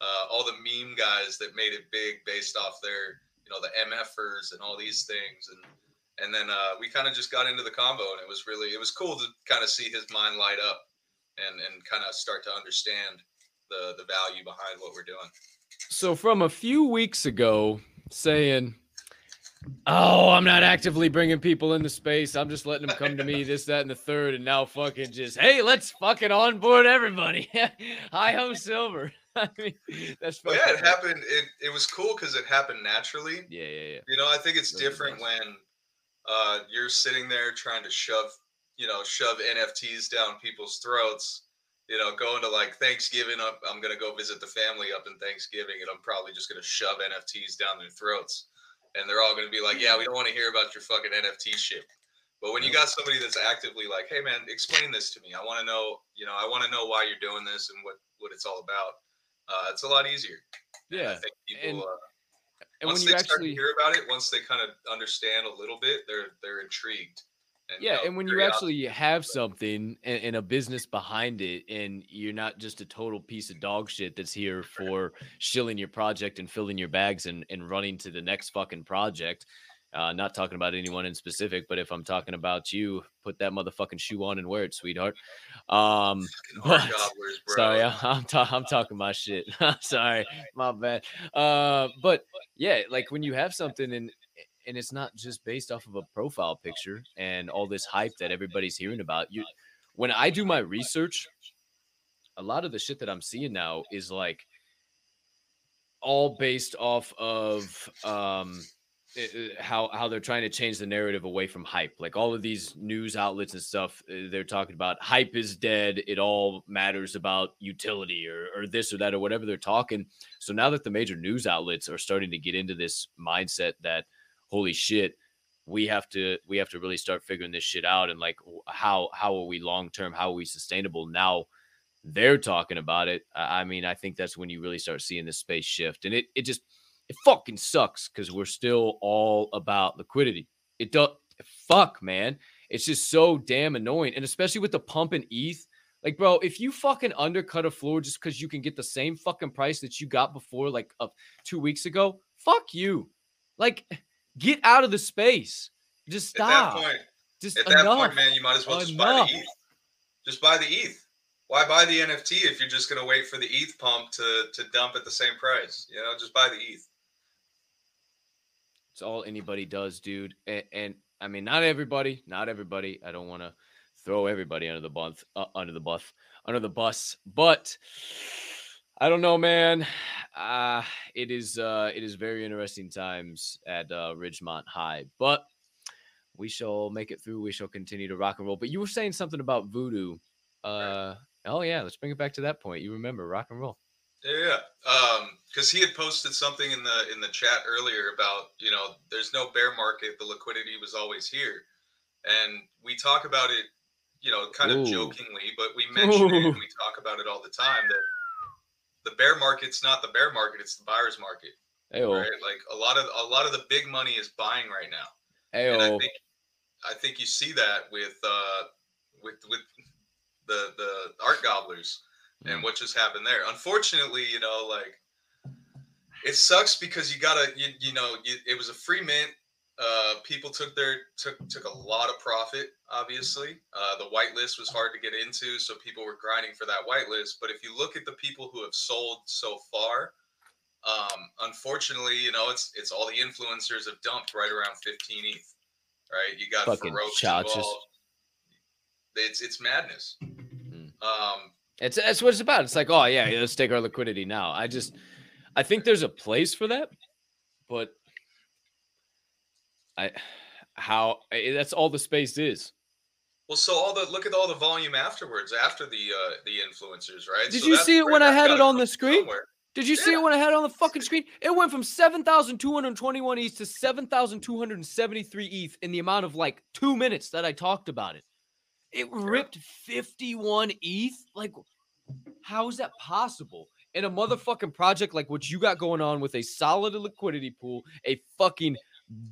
uh, all the meme guys that made it big based off their, you know, the MFers and all these things. And and then uh, we kind of just got into the combo and it was really, it was cool to kind of see his mind light up and, and kind of start to understand the, the value behind what we're doing. So from a few weeks ago, saying, "Oh, I'm not actively bringing people into space. I'm just letting them come to me, this, that, and the third, and now fucking just, hey, let's fucking onboard everybody. Hi ho, Silver. I mean, that's But yeah, it happened. It, it was cool because it happened naturally. Yeah, yeah, yeah. You know, I think it's Those different when uh, you're sitting there trying to shove, you know, shove NFTs down people's throats. You know, going to like Thanksgiving, I'm, I'm gonna go visit the family up in Thanksgiving, and I'm probably just gonna shove NFTs down their throats, and they're all gonna be like, "Yeah, we don't want to hear about your fucking NFT shit." But when you got somebody that's actively like, "Hey, man, explain this to me. I want to know. You know, I want to know why you're doing this and what what it's all about." Uh, it's a lot easier. And I Yeah. think people. and- uh, And once when you they start to actually hear about it, once they kind of understand a little bit, they're they're intrigued. And, Yeah, know, and when you actually have something and, and a business behind it, and you're not just a total piece of dog shit that's here for shilling your project and filling your bags and, and running to the next fucking project. Uh, not talking about anyone in specific, but if I'm talking about you, put that motherfucking shoe on and wear it, sweetheart. Um, but- gobblers, bro. Sorry, I- I'm ta- I'm talking my shit. Sorry, my bad. Uh, but yeah, like when you have something and and it's not just based off of a profile picture and all this hype that everybody's hearing about. You, when I do my research, a lot of the shit that I'm seeing now is like all based off of um i- how how they're trying to change the narrative away from hype. Like all of these news outlets and stuff, uh, they're talking about hype is dead. It all matters about utility or or this or that or whatever they're talking. So now that the major news outlets are starting to get into this mindset that holy shit, we have to we have to really start figuring this shit out and like how how are we long term? How are we sustainable? Now they're talking about it. I I mean, I think that's when you really start seeing this space shift, and it it just it fucking sucks because we're still all about liquidity. It does fuck, man. It's just so damn annoying, and especially with the pump and ETH. Like, bro, if you fucking undercut a floor just because you can get the same fucking price that you got before, like uh, two weeks ago, fuck you. Like, get out of the space. Just At that stop. point, just at that point, man, you might as well just buy the ETH. Just buy the ETH. Why buy the NFT if you're just gonna wait for the ETH pump to to dump at the same price? You know, just buy the ETH. It's all anybody does, dude. And, and I mean, not everybody, not everybody. I don't want to throw everybody under the bus, uh, under the bus, under the bus. But I don't know, man. Uh, it is, uh, it is very interesting times at uh, Ridgemont High. But we shall make it through. We shall continue to rock and roll. But you were saying something about voodoo. Uh, oh yeah, let's bring it back to that point. You remember rock and roll? Yeah, um, because he had posted something in the in the chat earlier about you know there's no bear market, the liquidity was always here, and we talk about it, you know, kind of Ooh. jokingly, but we mention it and we talk about it all the time that the bear market's not the bear market, it's the buyer's market, Hey, right? Like a lot of a lot of the big money is buying right now. hey, and I think I think you see that with uh, with with the the Art Gobblers and what just happened there. Unfortunately, you know, like it sucks because you gotta you you know you, it was a free mint. Uh, people took their took took a lot of profit. Obviously, uh, the whitelist was hard to get into, so people were grinding for that whitelist. But if you look at the people who have sold so far, um, unfortunately, you know, it's it's all the influencers have dumped right around 15 ETH. right? You got Fucking Farokhs chachas. involved. It's it's madness. Mm. Um, It's that's what it's about. It's like, oh yeah, let's take our liquidity now. I just I think there's a place for that, but I how eh, that's all the space is. well, so all the look at all the volume afterwards after the uh the influencers, right? Did So you see it when I had it on the screen? somewhere. Did you see it when I had it on the fucking screen? It went from 7,221 ETH to 7,273 ETH in the amount of like two minutes that I talked about it. It ripped 51 ETH. Like, how is that possible? In a motherfucking project like what you got going on with a solid liquidity pool, a fucking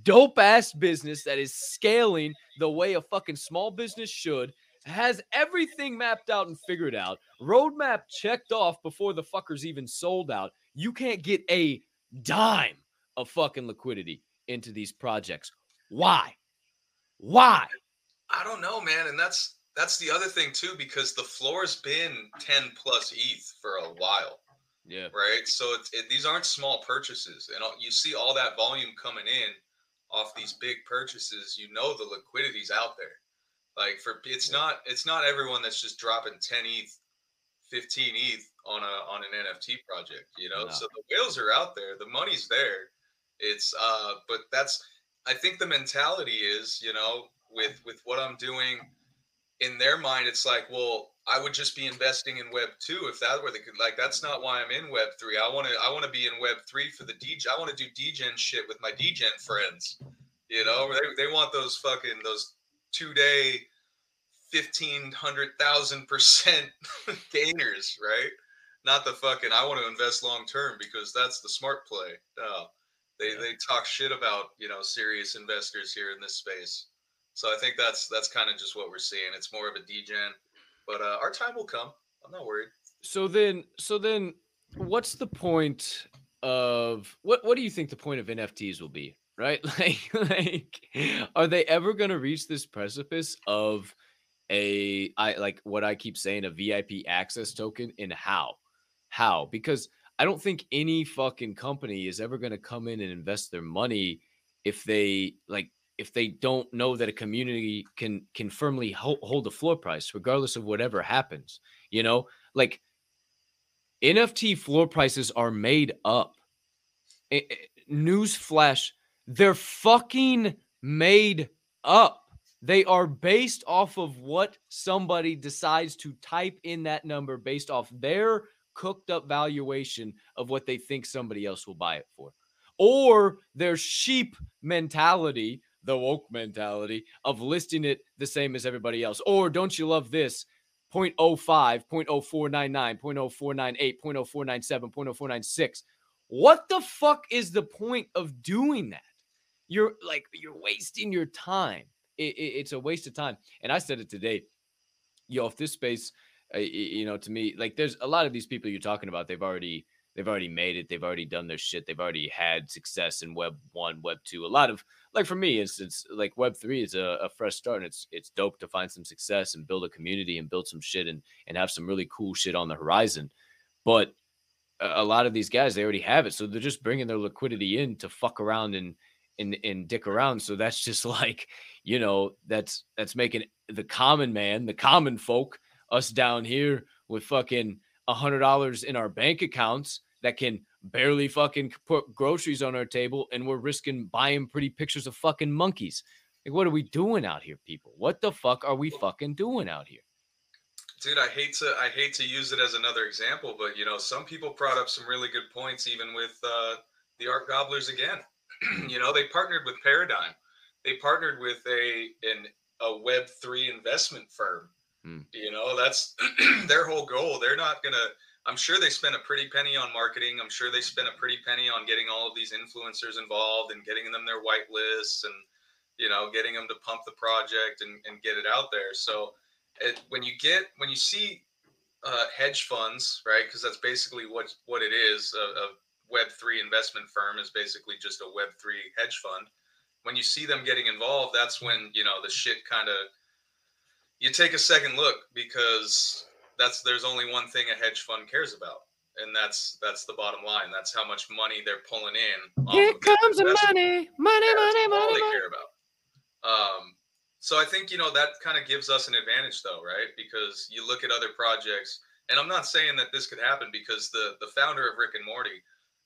dope ass business that is scaling the way a fucking small business should, has everything mapped out and figured out, roadmap checked off before the fuckers even sold out. You can't get a dime of fucking liquidity into these projects. Why? Why? I don't know, man, and that's that's the other thing too, because the floor's been 10 plus ETH for a while. Yeah. right? So it's, it, these aren't small purchases, and all, you see all that volume coming in off these big purchases. You know the liquidity's out there. Like for it's Yeah. not it's not everyone that's just dropping 10 ETH, 15 ETH on a on an NFT project. You know, No. so the whales are out there. The money's there. It's uh, but that's I think the mentality is you know with with what I'm doing in their mind, it's like, well, I would just be investing in Web two if that were the like. That's not why I'm in Web three. I want to I want to be in Web three for the DJ. I want to do degen shit with my degen friends. You know, they, they want those fucking those two day, fifteen hundred thousand percent gainers, right? Not the fucking. I want to invest long term because that's the smart play. No, they Yeah. they talk shit about you know serious investors here in this space. So I think that's that's kind of just what we're seeing. It's more of a degen, but uh, our time will come. I'm not worried. So then, so then, what's the point of what? What do you think the point of NFTs will be? Right? Like, like, are they ever going to reach this precipice of a I like what I keep saying a VIP access token? And how? How? Because I don't think any fucking company is ever going to come in and invest their money if they like if they don't know that a community can can firmly hold, hold the floor price regardless of whatever happens you know? Like nft floor prices are made up. Eh, eh, I- I- news flash they're fucking made up. They are based off of what somebody decides to type in that number based off their cooked up valuation of what they think somebody else will buy it for. Or their sheep mentality, the woke mentality of listing it the same as everybody else. Or don't you love this? 0.05, 0.0499, 0.0498, 0.0497, 0.0496. What the fuck is the point of doing that? You're like, you're wasting your time. It- it- it's a waste of time. And I said it today. Yo, if this space, uh, you know, to me, like there's a lot of these people you're talking about, they've already they've already made it they've already done their shit they've already had success in web 1 web 2 a lot of like for me instance like web 3 is a, a fresh start and it's it's dope to find some success and build a community and build some shit and and have some really cool shit on the horizon but a, a lot of these guys they already have it so they're just bringing their liquidity in to fuck around and and and dick around so that's just like you know that's that's making the common man the common folk us down here with fucking a hundred dollars in our bank accounts that can barely fucking put groceries on our table and we're risking buying pretty pictures of fucking monkeys. Like, what are we doing out here, people? What the fuck are we fucking doing out here? Dude, I hate to I hate to use it as another example, but you know, some people brought up some really good points, even with uh, the Art Gobblers again. you know, they partnered with Paradigm. They partnered with a an a Web three investment firm. Hmm. You know, that's their whole goal. They're not gonna. I'm sure they spent a pretty penny on marketing. I'm sure they spent a pretty penny on getting all of these influencers involved and getting them their white lists and you know getting them to pump the project and, and get it out there. So it, when you get when you see uh, hedge funds, right? Because that's basically what what it is. A, a Web three investment firm is basically just a Web three hedge fund. When you see them getting involved, that's when you know the shit kind of. You take a second look because that's there's only one thing a hedge fund cares about, and that's that's the bottom line. That's how much money they're pulling in. Here comes the money, money, Yeah, that's money, all money, they money. care about. Um, so I think you know that kind of gives us an advantage, though, right? Because you look at other projects, and I'm not saying that this could happen because the the founder of Rick and Morty,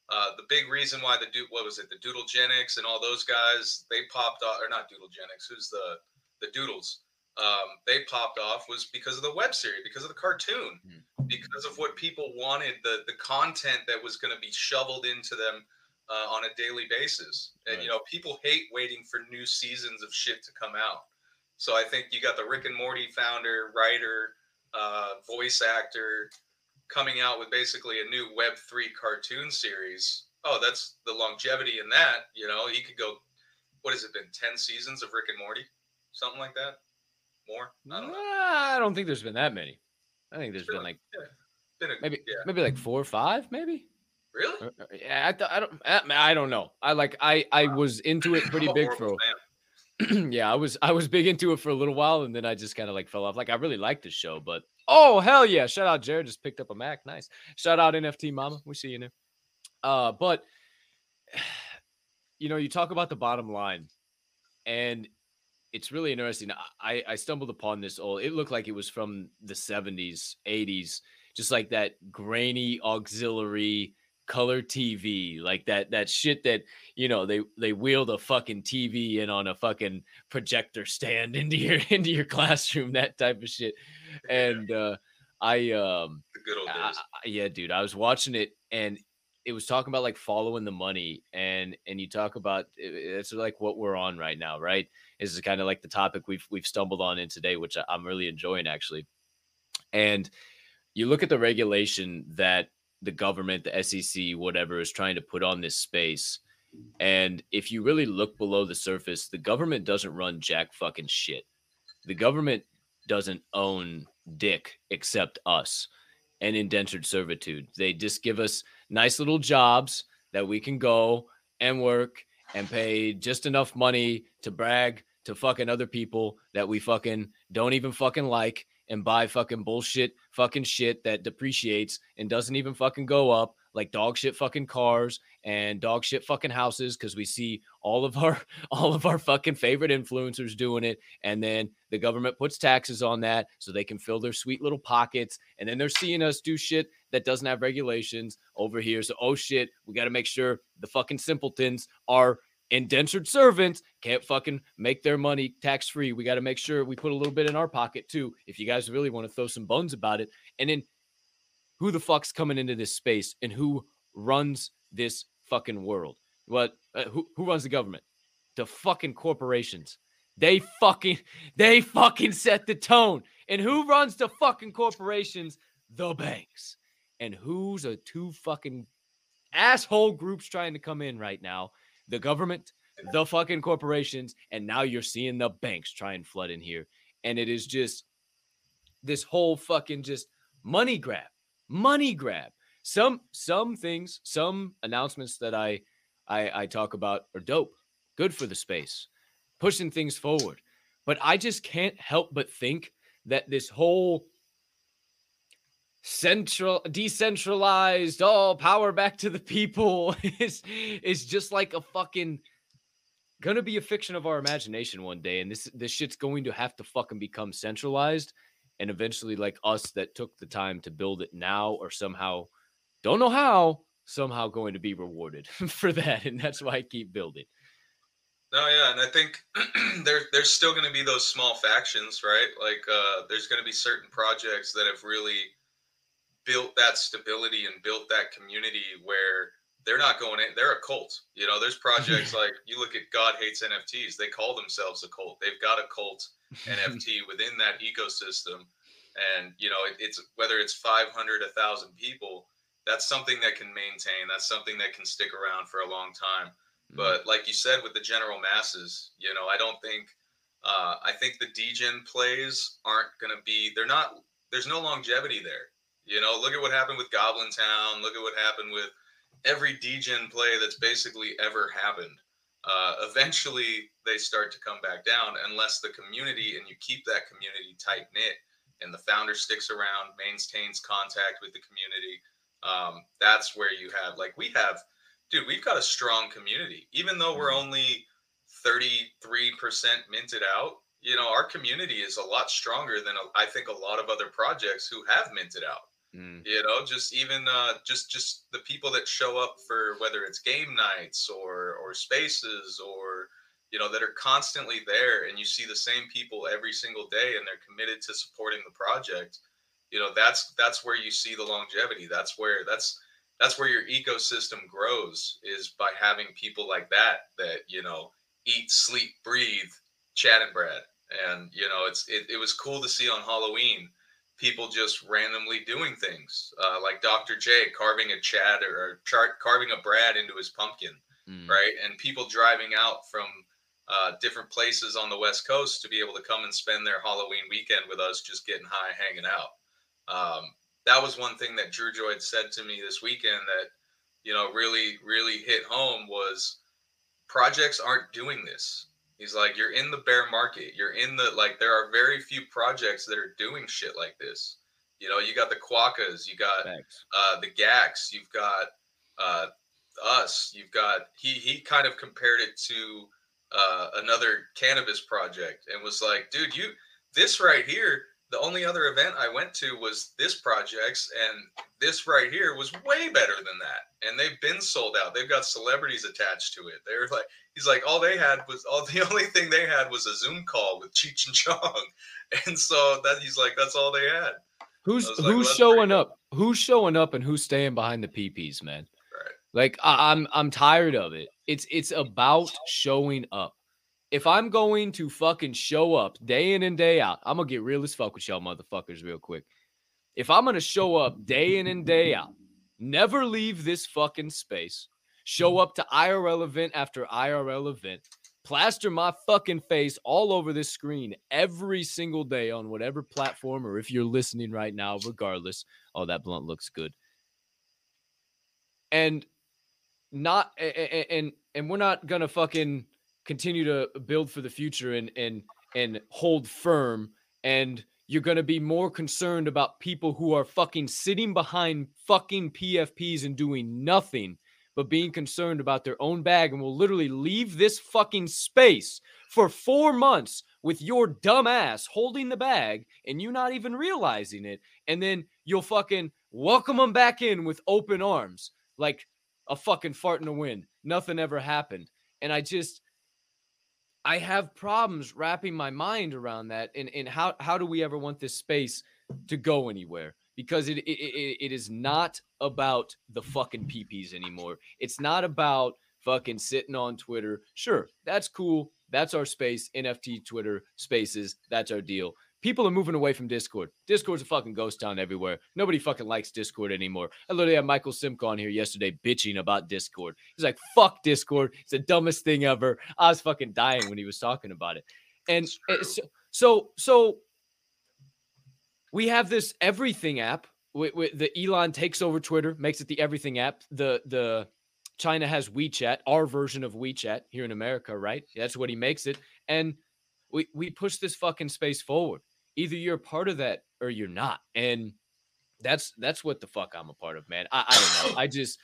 uh, the big reason why the dude, what was it, the Doodlegenics and all those guys, they popped off, or not Doodlegenics, who's the the Doodles? Um, they popped off was because of the web series, because of the cartoon, Mm. because of what people wanted, the the content that was going to be shoveled into them uh, on a daily basis. And you know, people hate waiting for new seasons of shit to come out. So I think you got the Rick and Morty founder, writer, uh, voice actor coming out with basically a new Web three cartoon series. Oh, that's the longevity in that. You know, he could go. What has it been? Ten seasons of Rick and Morty, something like that. More? I don't. I don't think there's been that many. I think there's been Really? like Been a, maybe yeah. maybe like four or five, maybe. Really? Or- or- Yeah, I, th- I don't. Uh, I, I don't know. I like I I was into it pretty big for. yeah, I was I was big into it for a little while, and then I just kind of like fell off. Like I really liked the show, but oh hell yeah! Shout out Jared, just picked up a Mac. Nice. Shout out NFT Mama. We see you now. Uh, but you know, you talk about the bottom line, and it's really interesting. I I stumbled upon this old. It looked like it was from the seventies, eighties, just like that grainy auxiliary color TV, like that that shit that you know they they wheeled a fucking TV in on a fucking projector stand into your into your classroom, that type of shit. And uh, I um The good old I- yeah, dude, I was watching it and it was talking about like following the money and and you talk about it's like what we're on right now, right? Is kind of like the topic we've we've stumbled on in today, which I'm really enjoying actually. And you look at the regulation that the government, the SEC, whatever, is trying to put on this space. And if you really look below the surface, the government doesn't run jack fucking shit. The government doesn't own dick except us and indentured servitude. They just give us nice little jobs that we can go and work and pay just enough money to brag to fucking other people that we fucking don't even fucking like and buy fucking bullshit fucking shit that depreciates and doesn't even fucking go up like dog shit fucking cars and dog shit fucking houses because we see all of our all of our fucking favorite influencers doing it. And then the government puts taxes on that so they can fill their sweet little pockets. And then they're seeing us do shit that doesn't have regulations over here. So oh shit we got to make sure the fucking simpletons are indentured servants can't fucking make their money tax free we got to make sure we put a little bit in our pocket too if you guys really want to throw some bones about it. And then who the fuck's coming into this space and who runs this fucking world? What uh, who, who runs the government? The fucking corporations. They fucking they fucking set the tone. And who runs the fucking corporations? The banks. And who's a two fucking asshole groups trying to come in right now the government the fucking corporations and now you're seeing the banks try and flood in here. And it is just this whole fucking just money grab money grab. Some some things some announcements that i i i talk about are dope good for the space pushing things forward. But i just can't help but think that this whole central decentralized all power back to the people is is just like a fucking gonna be a fiction of our imagination one day and this this shit's going to have to fucking become centralized and eventually like us that took the time to build it now or somehow don't know how somehow going to be rewarded for that and that's why i keep building No, yeah, and I think there there's still going to be those small factions, right? Like uh, there's going to be certain projects that have really built that stability and built that community where they're not going in. They're a cult. You know, there's projects like you look at God hates NFTs. They call themselves a cult. They've got a cult NFT within that ecosystem, and you know, it, it's whether it's 500, a thousand people. That's something that can maintain. That's something that can stick around for a long time. Mm. But like you said, with the general masses, you know, I don't think. Uh, I think the degen plays aren't going to be. They're not. There's no longevity there. You know, look at what happened with Goblin Town. Look at what happened with every degen play that's basically ever happened. Uh, eventually, they start to come back down unless the community and you keep that community tight knit and the founder sticks around, maintains contact with the community. Um, that's where you have like we have dude, we've got a strong community. Even though we're only 33% minted out, you know, our community is a lot stronger than I think a lot of other projects who have minted out. Mm. You know, just even uh, just just the people that show up for whether it's game nights or or spaces or you know that are constantly there, and you see the same people every single day, and they're committed to supporting the project. You know, that's that's where you see the longevity. That's where that's that's where your ecosystem grows is by having people like that that you know eat, sleep, breathe, Chad and Brad. And you know, it's it, it was cool to see on Halloween people just randomly doing things uh, like Dr. J carving a Chad or, carving a Brad into his pumpkin, Mm. right? And people driving out from uh, different places on the West Coast to be able to come and spend their Halloween weekend with us, just getting high, hanging out. Um, that was one thing that Drew Joy had said to me this weekend that you know really, really hit home was projects aren't doing this. He's like, you're in the bear market. You're in the like. There are very few projects that are doing shit like this. You know, you got the Quakas, you got uh, the Gax, you've got uh, us, you've got he he kind of compared it to uh, another cannabis project and was like, dude, you this right here. The only other event I went to was this project's, and this right here was way better than that. And they've been sold out. They've got celebrities attached to it. They're like, he's like, all they had was all the only thing they had was a Zoom call with Cheech and Chong, and so that he's like, that's all they had. Who's like, who's well, showing up? Who's showing up and who's staying behind the PPs, man? Right. Like I, I'm I'm tired of it. It's it's about showing up. If I'm going to fucking show up day in and day out, I'm gonna get real as fuck with y'all motherfuckers real quick. If I'm gonna show up day in and day out, never leave this fucking space, show up to IRL event after IRL event, plaster my fucking face all over this screen every single day on whatever platform, or if you're listening right now, regardless. Oh, that blunt looks good. And not a- a- a- and and we're not gonna fucking continue to build for the future and and and hold firm and you're going to be more concerned about people who are fucking sitting behind fucking PFPs and doing nothing but being concerned about their own bag and will literally leave this fucking space for 4 months with your dumb ass holding the bag and you not even realizing it and then you'll fucking welcome them back in with open arms like a fucking fart in the wind. Nothing ever happened. And i just I have problems wrapping my mind around that and, and how, how do we ever want this space to go anywhere? Because it, it, it, it is not about the fucking peepees anymore. It's not about fucking sitting on Twitter. Sure, that's cool. That's our space. NFT Twitter spaces. That's our deal. People are moving away from Discord. Discord's a fucking ghost town everywhere. Nobody fucking likes Discord anymore. I literally had Michael Simca on here yesterday bitching about Discord. He's like, fuck Discord. It's the dumbest thing ever. I was fucking dying when he was talking about it. And eh, true. so, so, so we have this everything app. With, with the Elon takes over Twitter, makes it the everything app. The the China has WeChat, our version of WeChat here in America, right? That's what he makes it. And we we push this fucking space forward. Either you're a part of that or you're not. And that's that's what the fuck I'm a part of, man. I, I don't know. I just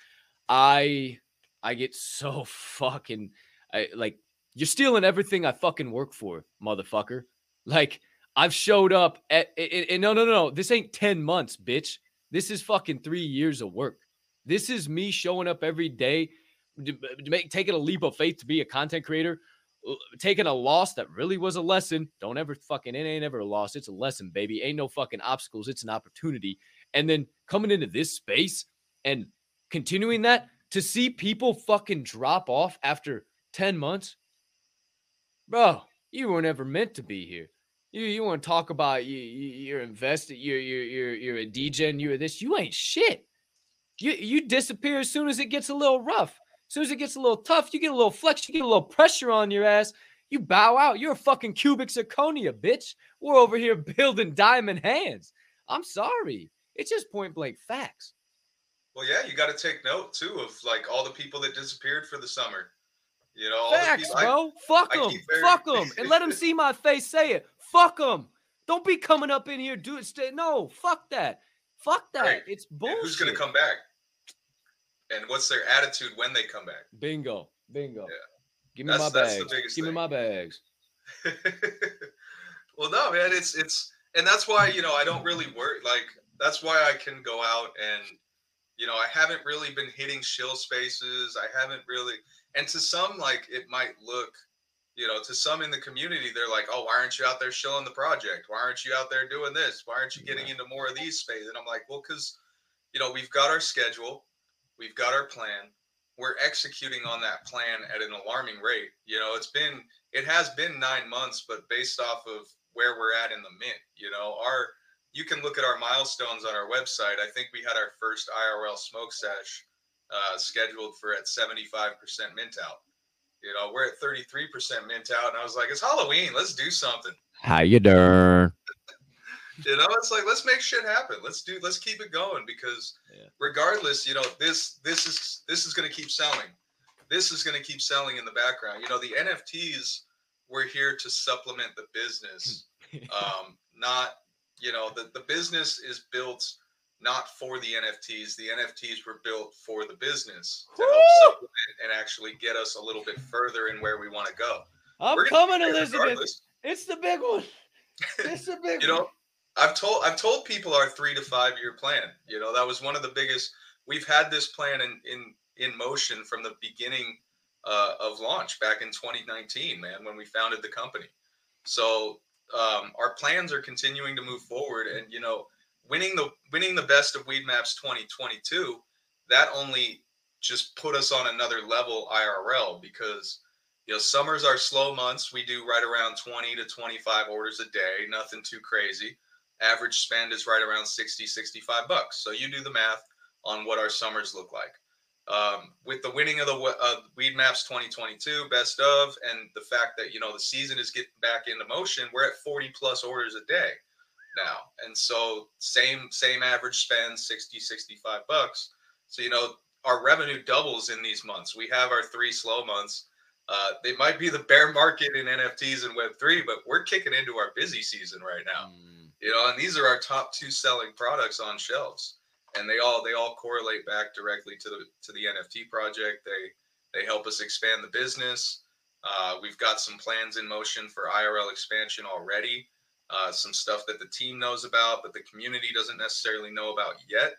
I I get so fucking I like you're stealing everything I fucking work for, motherfucker. Like I've showed up at and no no no no. This ain't 10 months, bitch. This is fucking 3 years of work. This is me showing up every day b- make taking a leap of faith to be a content creator, taking a loss that really was a lesson. Don't ever fucking it ain't ever a loss. It's a lesson, baby. Ain't no fucking obstacles. It's an opportunity. And then coming into this space and continuing that to see people fucking drop off after 10 months. Bro, you weren't ever meant to be here. You you want to talk about you, you you're invested, you're you're you're you're a DJ you're this. You ain't shit. You you disappear as soon as it gets a little rough. As soon as it gets a little tough, you get a little flex, you get a little pressure on your ass. You bow out. You're a fucking cubic zirconia, bitch. We're over here building diamond hands. I'm sorry. It's just point blank facts. Well, yeah, you got to take note too of like all the people that disappeared for the summer. You know, all the Facts, people. I- bro. Fuck them. Fuck them. And let them see my face say it. Fuck them. Don't be coming up in here doing stay. No, fuck that. Fuck that. Right. It's and bullshit. who's going to come back? And what's their attitude when they come back? Bingo. Bingo. Yeah. Give me That's- my bags. Give me my bags. well, no, man, it's it's and that's why you know I don't really work like that's why I can go out and you know I haven't really been hitting shill spaces. I haven't really, and to some like it might look, you know, to some in the community they're like, oh, why aren't you out there shilling the project? Why aren't you out there doing this? Why aren't you getting into more of these spaces? And I'm like, well, because you know we've got our schedule, we've got our plan. We're executing on that plan at an alarming rate. You know, it's been it has been nine months, but based off of where we're at in the mint, you know, our you can look at our milestones on our website. I think we had our first IRL smoke sesh uh, scheduled for at 75% mint out. You know, we're at 33% mint out, and I was like, it's Halloween. Let's do something. How you doing? You know, it's like let's make shit happen. Let's do. Let's keep it going because Yeah. regardless, you know, this this is this is going to keep selling. This is going to keep selling in the background. You know, the NFTs were here to supplement the business, um, not you know the the business is built not for the NFTs. The NFTs were built for the business to help supplement and actually get us a little bit further in where we want to go. I'm coming, Elizabeth. regardless. It's the big one. It's the big you know i've told i've told people our three to five year plan you know that was one of the biggest we've had this plan in in in motion from the beginning uh, of launch back in 2019 man when we founded the company. So um, our plans are continuing to move forward and you know winning the winning the best of Weedmaps 2022 that only just put us on another level irl because you know summers are slow months. We do right around 20 to 25 orders a day nothing too crazy average spend is right around 60 65 bucks. So you do the math on what our summers look like. Um, with the winning of the uh, Weedmaps 2022 best of and the fact that you know the season is getting back into motion we're at 40 plus orders a day now. And so same same average spend 60 65 bucks. So you know our revenue doubles in these months. We have our three slow months. Uh, they might be the bear market in nfts and web3 but we're kicking into our busy season right now. Mm, you know and these are our top two selling products on shelves. And they all they all correlate back directly to the to the nft project. They they help us expand the business. Uh, we've got some plans in motion for irl expansion already. Uh, some stuff that the team knows about but the community doesn't necessarily know about yet.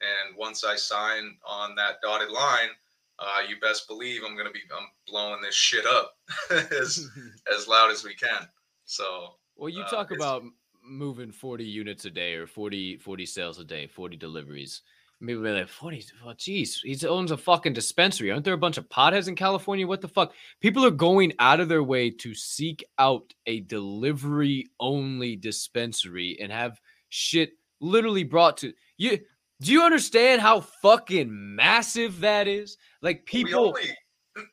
And once i sign on that dotted line uh, you best believe i'm going to be i'm blowing this shit up as as loud as we can. So well, you Uh, talk about moving 40 units a day or 40 40 sales a day, 40 deliveries. Maybe we're like 40. Oh, geez, he owns a fucking dispensary. Aren't there a bunch of potheads in California? What the fuck? People are going out of their way to seek out a delivery only dispensary and have shit literally brought to you. Do you understand how fucking massive that is? Like we people. only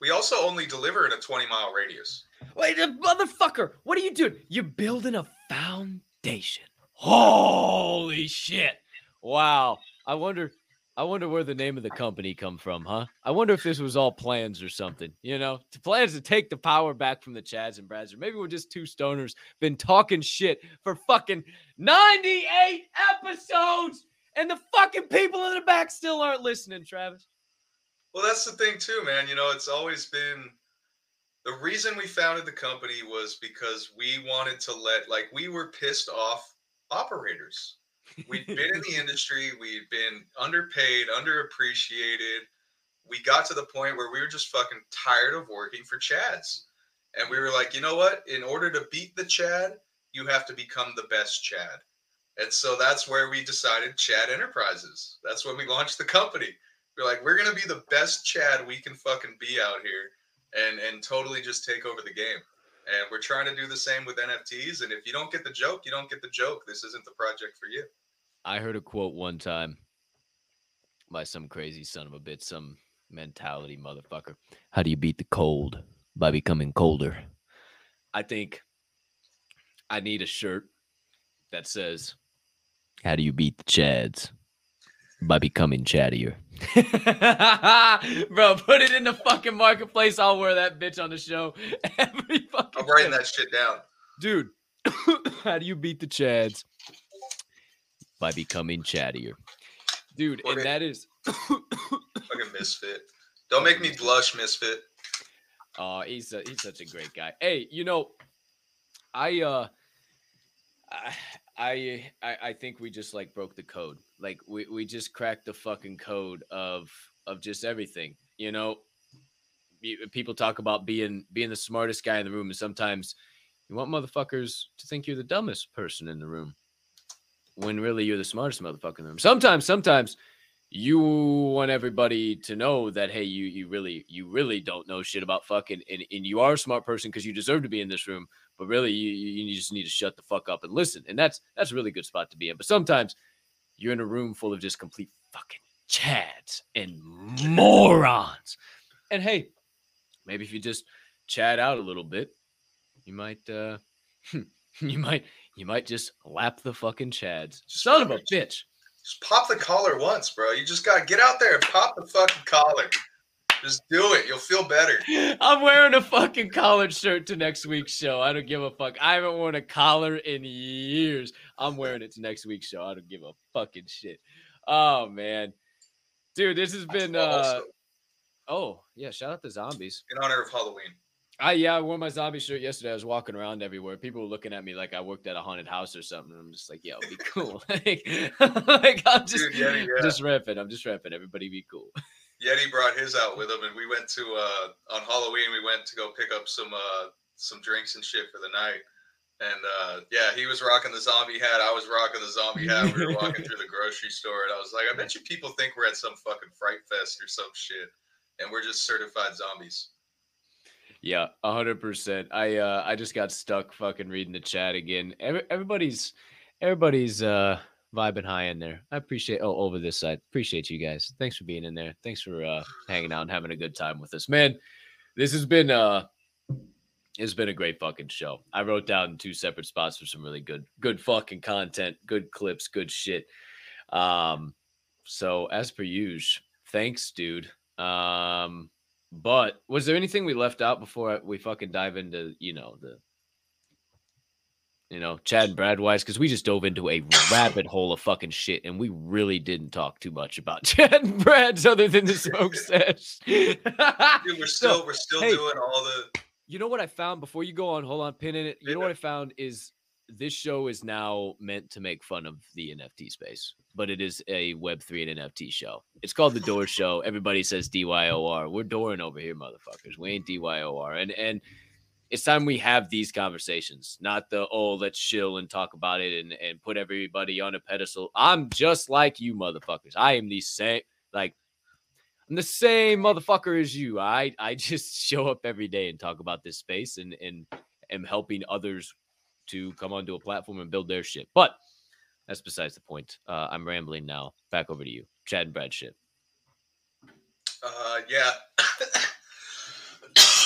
we also only deliver in a 20 mile radius Wait, motherfucker, what are you doing? You're building a foundation. Holy shit. Wow. I wonder I wonder where the name of the company come from, huh? I wonder if this was all plans or something, you know? To plans to take the power back from the Chads and Brads, or maybe we're just two stoners been talking shit for fucking 98 episodes and the fucking people in the back still aren't listening, Travis. Well, that's the thing too, man. You know, it's always been the reason we founded the company was because we wanted to let like we were pissed off operators. We'd been in the industry, we'd been underpaid, underappreciated. We got to the point where we were just fucking tired of working for Chads. And we were like, you know what? In order to beat the Chad, you have to become the best Chad. And so that's where we decided Chad Enterprises. That's when we launched the company. We're like, we're gonna be the best Chad we can fucking be out here, and and totally just take over the game. And we're trying to do the same with NFTs. And if you don't get the joke, you don't get the joke. This isn't the project for you. I heard a quote one time by some crazy son of a bitch, some mentality motherfucker. How do you beat the cold? By becoming colder. I think I need a shirt that says, How do you beat the Chads? By becoming chattier. Bro, put it in the fucking marketplace. I'll wear that bitch on the show every fucking I'm writing show. that shit down. Dude, how do you beat the Chads? By becoming chattier. Dude, Put and that is Fucking misfit. Don't make me blush, misfit. Oh, he's a, he's such a great guy. Hey, you know, I uh, I I I I think we just like broke the code. Like we we just cracked the fucking code of of just everything. You know, people talk about being being the smartest guy in the room, and sometimes you want motherfuckers to think you're the dumbest person in the room, when really you're the smartest motherfucker in the room. Sometimes, sometimes you want everybody to know that hey you you really you really don't know shit about fucking and, and you are a smart person because you deserve to be in this room but really you, you just need to shut the fuck up and listen and that's that's a really good spot to be in but sometimes you're in a room full of just complete fucking chads and morons. And hey maybe if you just chat out a little bit you might uh you might you might just lap the fucking chads. Son of a bitch. Just pop the collar once, bro. You just gotta get out there and pop the fucking collar. Just do it. You'll feel better. I'm wearing a fucking collared shirt to next week's show. I don't give a fuck. I haven't worn a collar in years. I'm wearing it to next week's show. I don't give a fucking shit. Oh man. Dude, this has been uh oh yeah, shout out to zombies. in honor of Halloween. I yeah, I wore my zombie shirt yesterday. I was walking around everywhere. People were looking at me like I worked at a haunted house or something. I'm just like, yo, be cool. like, like I'm just Dude, Yeti, yeah. just repping. I'm just repping. Everybody be cool. Yeti brought his out with him, and we went to uh, on Halloween. We went to go pick up some uh, some drinks and shit for the night. And uh, yeah, he was rocking the zombie hat. I was rocking the zombie hat. We were walking through the grocery store, and I was like, I bet you people think we're at some fucking fright fest or some shit, and we're just certified zombies. Yeah, hundred percent. I uh I just got stuck fucking reading the chat again. Every, everybody's everybody's uh vibing high in there. I appreciate oh over this side. Appreciate you guys. Thanks for being in there. Thanks for uh hanging out and having a good time with us. Man, this has been uh it's been a great fucking show. I wrote down two separate spots for some really good good fucking content, good clips, good shit. Um so as per usual, thanks, dude. Um but was there anything we left out before we fucking dive into, you know, the you know, Chad and Brad wise? Because we just dove into a rabbit hole of fucking shit and we really didn't talk too much about Chad and Brad's other than the smoke sesh. Dude, we're still we're still hey. doing all the You know what I found before you go on? Hold on, pin in it. You know what I found is this show is now meant to make fun of the NFT space, but it is a Web3 and NFT show. It's called the Door Show. Everybody says DYOR. We're dooring over here, motherfuckers. We ain't DYOR. And and it's time we have these conversations, not the oh, let's chill and talk about it and, and put everybody on a pedestal. I'm just like you, motherfuckers. I am the same, like I'm the same motherfucker as you. I I just show up every day and talk about this space and and am helping others to come onto a platform and build their shit. But that's besides the point. Uh, I'm rambling now. Back over to you, Chad and Brad. Shit. Uh, yeah.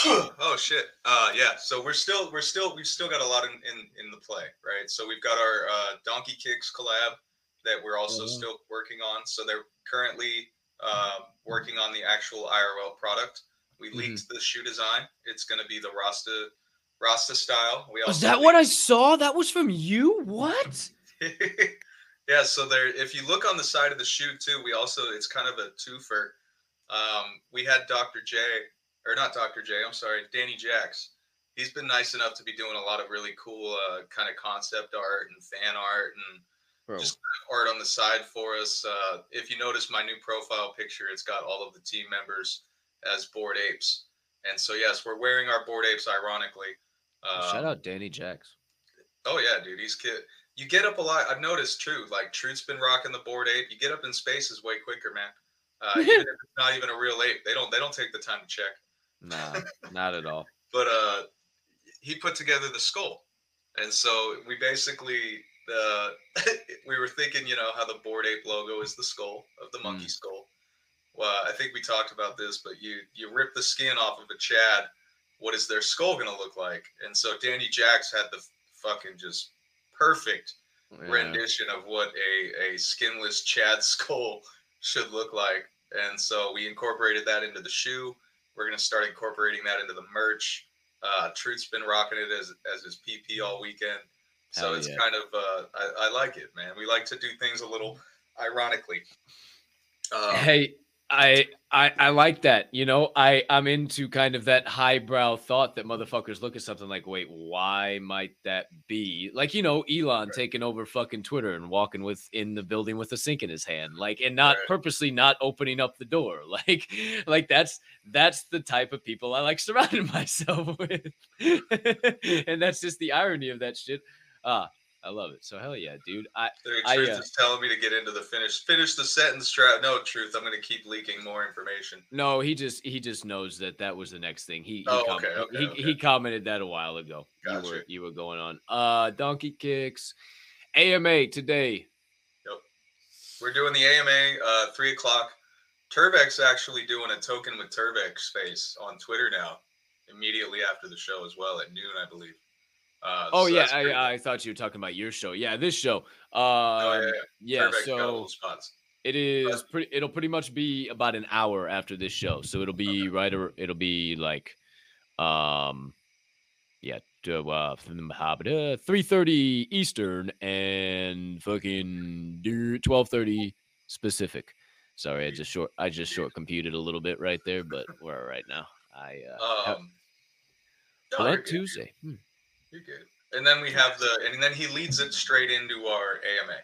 Oh shit. Uh, yeah. So we're still, we're still, we've still got a lot in in, in the play, right? So we've got our uh, Donkey Kicks collab that we're also Mhm. still working on. So they're currently um, working on the actual IRL product. We Mhm. leaked the shoe design. It's going to be the Rasta Rasta style. We Was that what I saw? That was from you? What? yeah, so there if you look on the side of the shoe too, we also it's kind of a twofer. Um, we had Dr. J or not Dr. J, I'm sorry, Danny Jacks. He's been nice enough to be doing a lot of really cool uh, kind of concept art and fan art and Bro. just art on the side for us. Uh, if you notice my new profile picture, it's got all of the team members as Bored Apes. And so yes, we're wearing our Bored Apes ironically. Shout Um, out Danny Jacks. Oh yeah, dude, he's kid. You get up a lot. I've noticed true. Like Truth's been rocking the Bored Ape. You get up in spaces way quicker, man. Uh, even if it's not even a real ape, they don't they don't take the time to check. Nah, not at all. But uh, he put together the skull, and so we basically uh, we were thinking, you know, how the Bored Ape logo is the skull of the monkey skull. Well, I think we talked about this, but you you rip the skin off of a Chad. What is their skull gonna look like? And so Danny Jacks had the fucking just perfect Yeah. rendition of what a, a skinless Chad skull should look like. And so we incorporated that into the shoe. We're going to start incorporating that into the merch. Uh, Truth's been rocking it as, as his PP all weekend. So Hell it's yeah. kind of, uh, I, I like it, man. We like to do things a little ironically. Um, Hey, I I I like that. You know, I I'm into kind of that highbrow thought that motherfuckers look at something like, wait, why might that be? Like, you know, Elon Right. taking over fucking Twitter and walking with in the building with a sink in his hand, like, and not Right. purposely not opening up the door. Like, like that's that's the type of people I like surrounding myself with. and that's just the irony of that shit. Ah, I love it. So hell yeah, dude. I The I, truth uh, is telling me to get into the finish. Finish the sentence. Trap. No truth. I'm going to keep leaking more information. No, he just he just knows that that was the next thing. He he, Oh, com- okay, okay, he, okay. he commented that a while ago. You were you were going on. Uh Donkey Kicks AMA today. Yep, we're doing the AMA uh, three o'clock. Turbeck's actually doing a token with Turbeck space on Twitter now. Immediately after the show as well at noon, I believe. Uh, Oh so yeah, I, cool. I thought you were talking about your show. Yeah, this show. Um, Oh, yeah, yeah, Turbeck's so it is pretty it'll pretty much be about an hour after this show. So it'll be right or it'll be like um yeah, to, uh, three thirty Eastern and fucking twelve thirty Pacific. Sorry, I just short I just short computed a little bit right there, but we're all right now. I uh, Um, no, Tuesday. Hmm. You're good. And then we have the, and then he leads it straight into our AMA.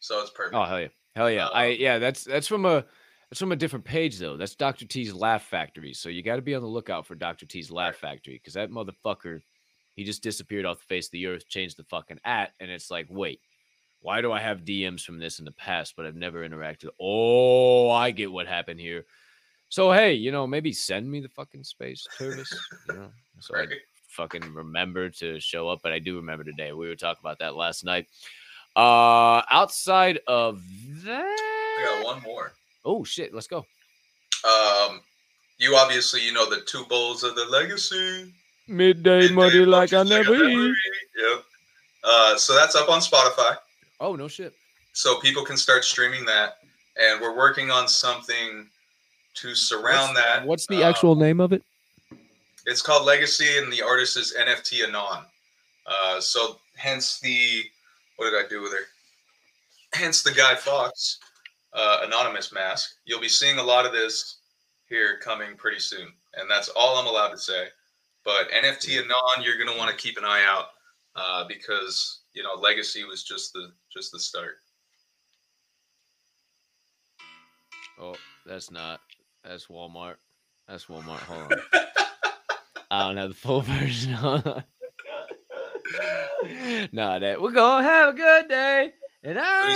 So it's perfect. Oh hell yeah, hell yeah! I Um, yeah, that's that's from a that's from a different page though. That's Dr. T's Laugh Factory. So you got to be on the lookout for Dr. T's Laugh Factory because that motherfucker, he just disappeared off the face of the earth, changed the fucking at, and it's like, wait, why do I have DMs from this in the past, but I've never interacted? Oh, I get what happened here. So hey, you know, maybe send me the fucking space service, you know, so I right? Fucking remember to show up, but I do remember today. We were talking about that last night. Uh outside of We that, got one more. oh shit, let's go. Um, you obviously you know the two bowls of the legacy. Midday Midday muddy like I never eat. eat. Yep. Uh, so that's up on Spotify. Oh no shit. so people can start streaming that and we're working on something to surround what's, that What's the Uh, actual name of it? It's called legacy and the artist is nft anon uh, so hence the what did i do with her hence the Guy Fawkes uh, anonymous mask you'll be seeing a lot of this here coming pretty soon and that's all i'm allowed to say but nft anon you're going to want to keep an eye out uh, because you know legacy was just the just the start Oh, that's not. That's Walmart. That's Walmart. Hold on. I don't have the full version. on. nah, that we're gonna have a good day. And. I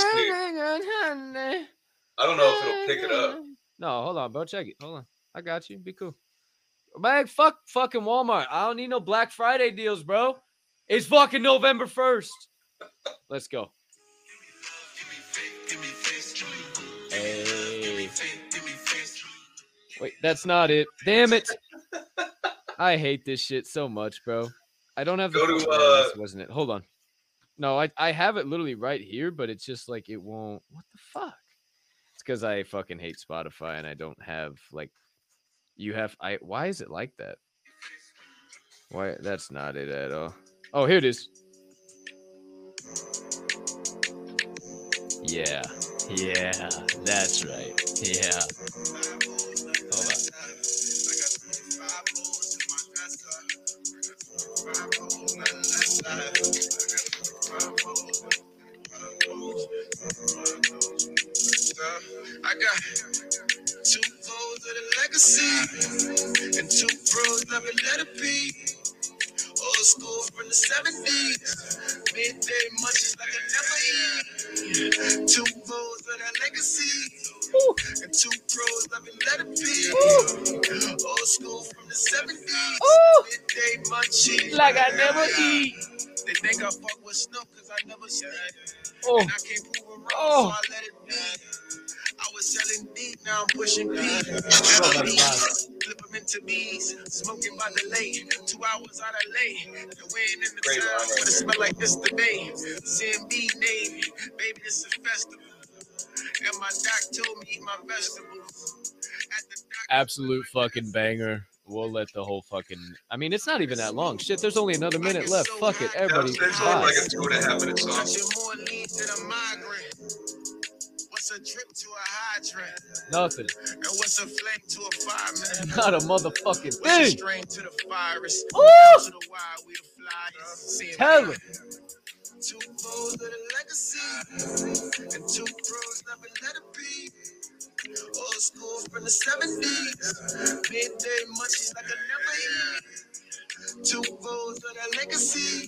i don't know if it'll pick it up No, hold on, bro. Check it. Hold on. I got you. Be cool. Man, fuck fucking Walmart. I don't need no Black Friday deals, bro. It's fucking November 1st. Let's go. Hey. Wait, that's not it. Damn it. I hate this shit so much, bro. I don't have the Go to, uh, this wasn't it. Hold on. No, I, I have it literally right here, but it's just like it won't. What the fuck? It's because I fucking hate Spotify and I don't have like. You have I. Why is it like that? Why? That's not it at all. Oh, here it is. Yeah. Yeah. That's right. Yeah. I got two foes of the legacy and two pros never let it be. Old school from the 70s. Midday munchies like I never eat. Two foes of the legacy and two pros me let it be. Old school from the 70s. Midday munchies Like I never eat. They think I fuck with Snoop because I never seen Oh. and I can't prove it wrong, Oh. so I let it be. Now I'm pushing P. that's. Flip them into B's, smoking by the lake. Two hours out of late. The wind in the Great town, right but it smell like this the. CMB Navy, baby, this is festival. And my doc told me eat my vegetables. At the doc- Absolute fucking banger. We'll let the whole fucking. I mean, it's not even that long. Shit, there's only another minute left. Fuck it, everybody. It's only like a two and a half minute song. What's a drip to a hydrant? Nothing. And what's a flame to a fireman? Not a motherfucking What's thing. strain to the virus? Woo! To the wild, we the flyers. Tell him. Two foes of the legacy, and two pros never let it be. Old school from the 70s, midday munchies like I never eat. Two foes of the legacy,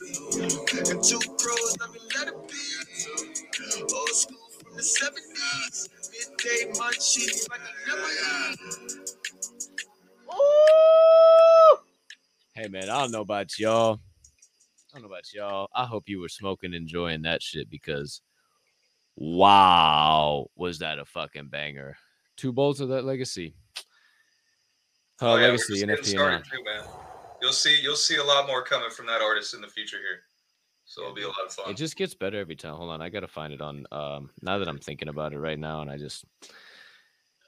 and two pros never let it be. Old school the 70s, midday munchies like I never eat. Ooh. Hey man, I don't know about y'all. I don't know about y'all. I hope you were smoking, enjoying that shit because wow, was that a fucking banger. Two bolts of that legacy. Uh, Oh, yeah, we're legacy just getting NFT started too, man. You'll see, you'll see a lot more coming from that artist in the future here. So it'll be a lot of fun. It just gets better every time. Hold on, I gotta find it on. Um, now that I'm thinking about it right now, and I just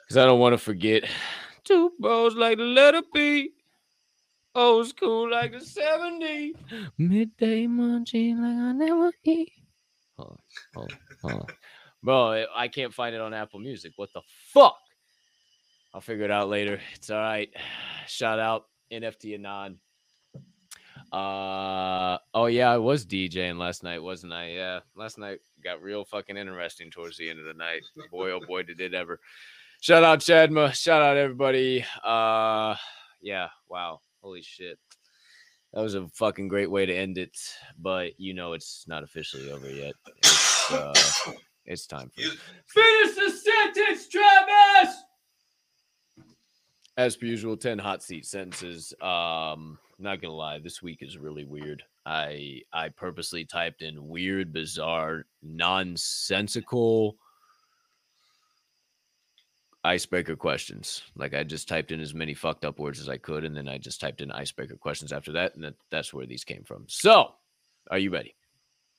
because I don't want to forget. Two bros like the letter B, old school like the '70s, midday munching like I never eat. Hold on, hold on, hold on. Bro, I- I can't find it on Apple Music. What the fuck? I'll figure it out later. It's all right. Shout out NFT Anon. Uh oh yeah, I was DJing last night, wasn't I? Yeah, last night got real fucking interesting towards the end of the night. Boy, oh boy, did it ever! Shout out Chadma, shout out everybody. Uh, yeah, wow, holy shit, that was a fucking great way to end it. But you know, it's not officially over yet. It's uh, it's time for You- finish the sentence, Travis. As per usual, 10 hot seat sentences. Um, not gonna lie, this week is really weird. I I purposely typed in weird, bizarre, nonsensical icebreaker questions. Like I just typed in as many fucked up words as I could, and then I just typed in icebreaker questions after that, and that, that's where these came from. So, are you ready?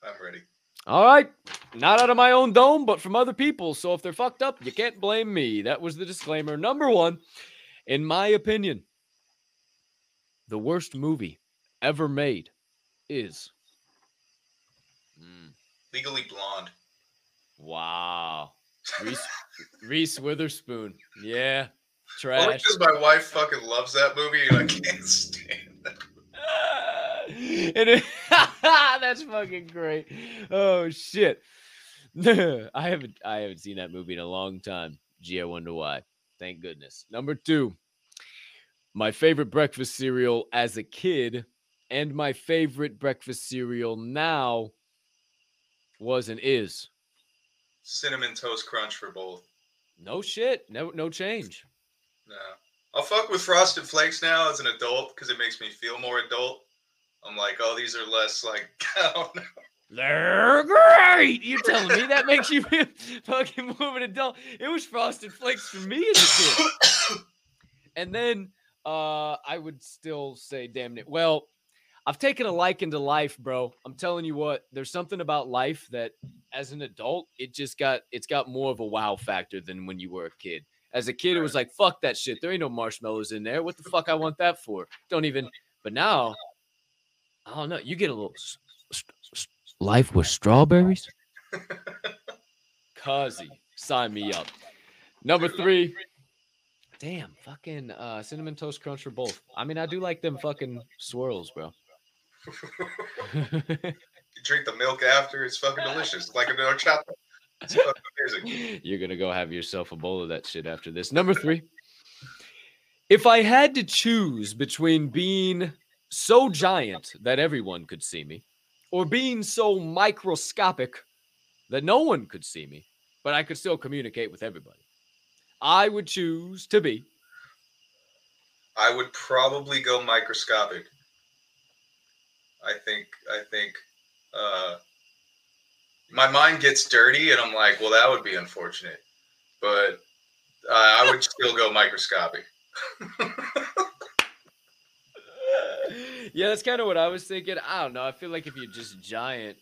I'm ready. All right. Not out of my own dome, but from other people. So if they're fucked up, you can't blame me. That was the disclaimer. Number one, in my opinion, the worst movie ever made is. Mm, Legally blonde. wow. Reese, Reese Witherspoon. Yeah. Only Trash. because my wife fucking loves that movie and I can't stand it. And it- that's fucking great. Oh shit. I haven't I haven't seen that movie in a long time. Gee, I wonder why. Thank goodness. Number two, my favorite breakfast cereal as a kid and my favorite breakfast cereal now was and is. Cinnamon Toast Crunch for both. No shit. No no change. No. I'll fuck with Frosted Flakes now as an adult because it makes me feel more adult. I'm like, oh, these are less like, I don't know. They're great. You're telling me that makes you feel fucking more of an adult. It was Frosted Flakes for me as a kid. And then uh I would still say damn it. Well, I've taken a liking to life, bro. I'm telling you what, there's something about life that as an adult, it just got it's got more of a wow factor than when you were a kid. As a kid, it was like, fuck that shit. There ain't no marshmallows in there. What the fuck I want that for? Don't even but now I don't know. You get a little life with strawberries. Cuzzy, sign me up. Number three. Damn, fucking uh, cinnamon toast crunch for both. I mean, I do like them fucking swirls, bro. You drink the milk after, it's fucking delicious. It's like another chocolate. It's fucking amazing. You're gonna go have yourself a bowl of that shit after this. Number three. If I had to choose between being so giant that everyone could see me, or being so microscopic that no one could see me, but I could still communicate with everybody, I would choose to be. I would probably go microscopic. I think I think uh, my mind gets dirty, and I'm like, well, that would be unfortunate. But uh, I would still go microscopic. yeah, that's kind of what I was thinking. I don't know. I feel like if you're just giant,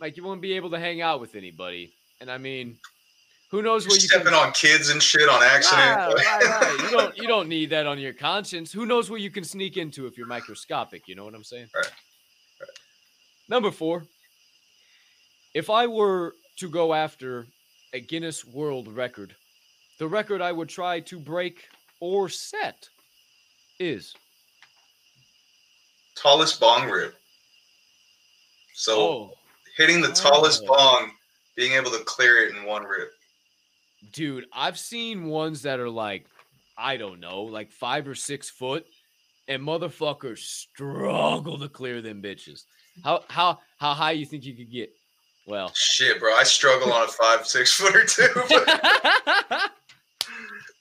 like you won't be able to hang out with anybody. And I mean, who knows what You're where you stepping can on kids and shit on accident. Right, right, right. You don't you don't need that on your conscience. Who knows where you can sneak into if you're microscopic? You know what I'm saying? Right, Number four. If I were to go after a Guinness World Record, the record I would try to break or set is. Tallest bong rip. So Oh, hitting the tallest Oh. bong, being able to clear it in one rip. Dude, I've seen ones that are like, I don't know, like five or six foot, and motherfuckers struggle to clear them bitches. How how how high you think you could get? Well, Shit, bro. I struggle on a five, six footer too. But,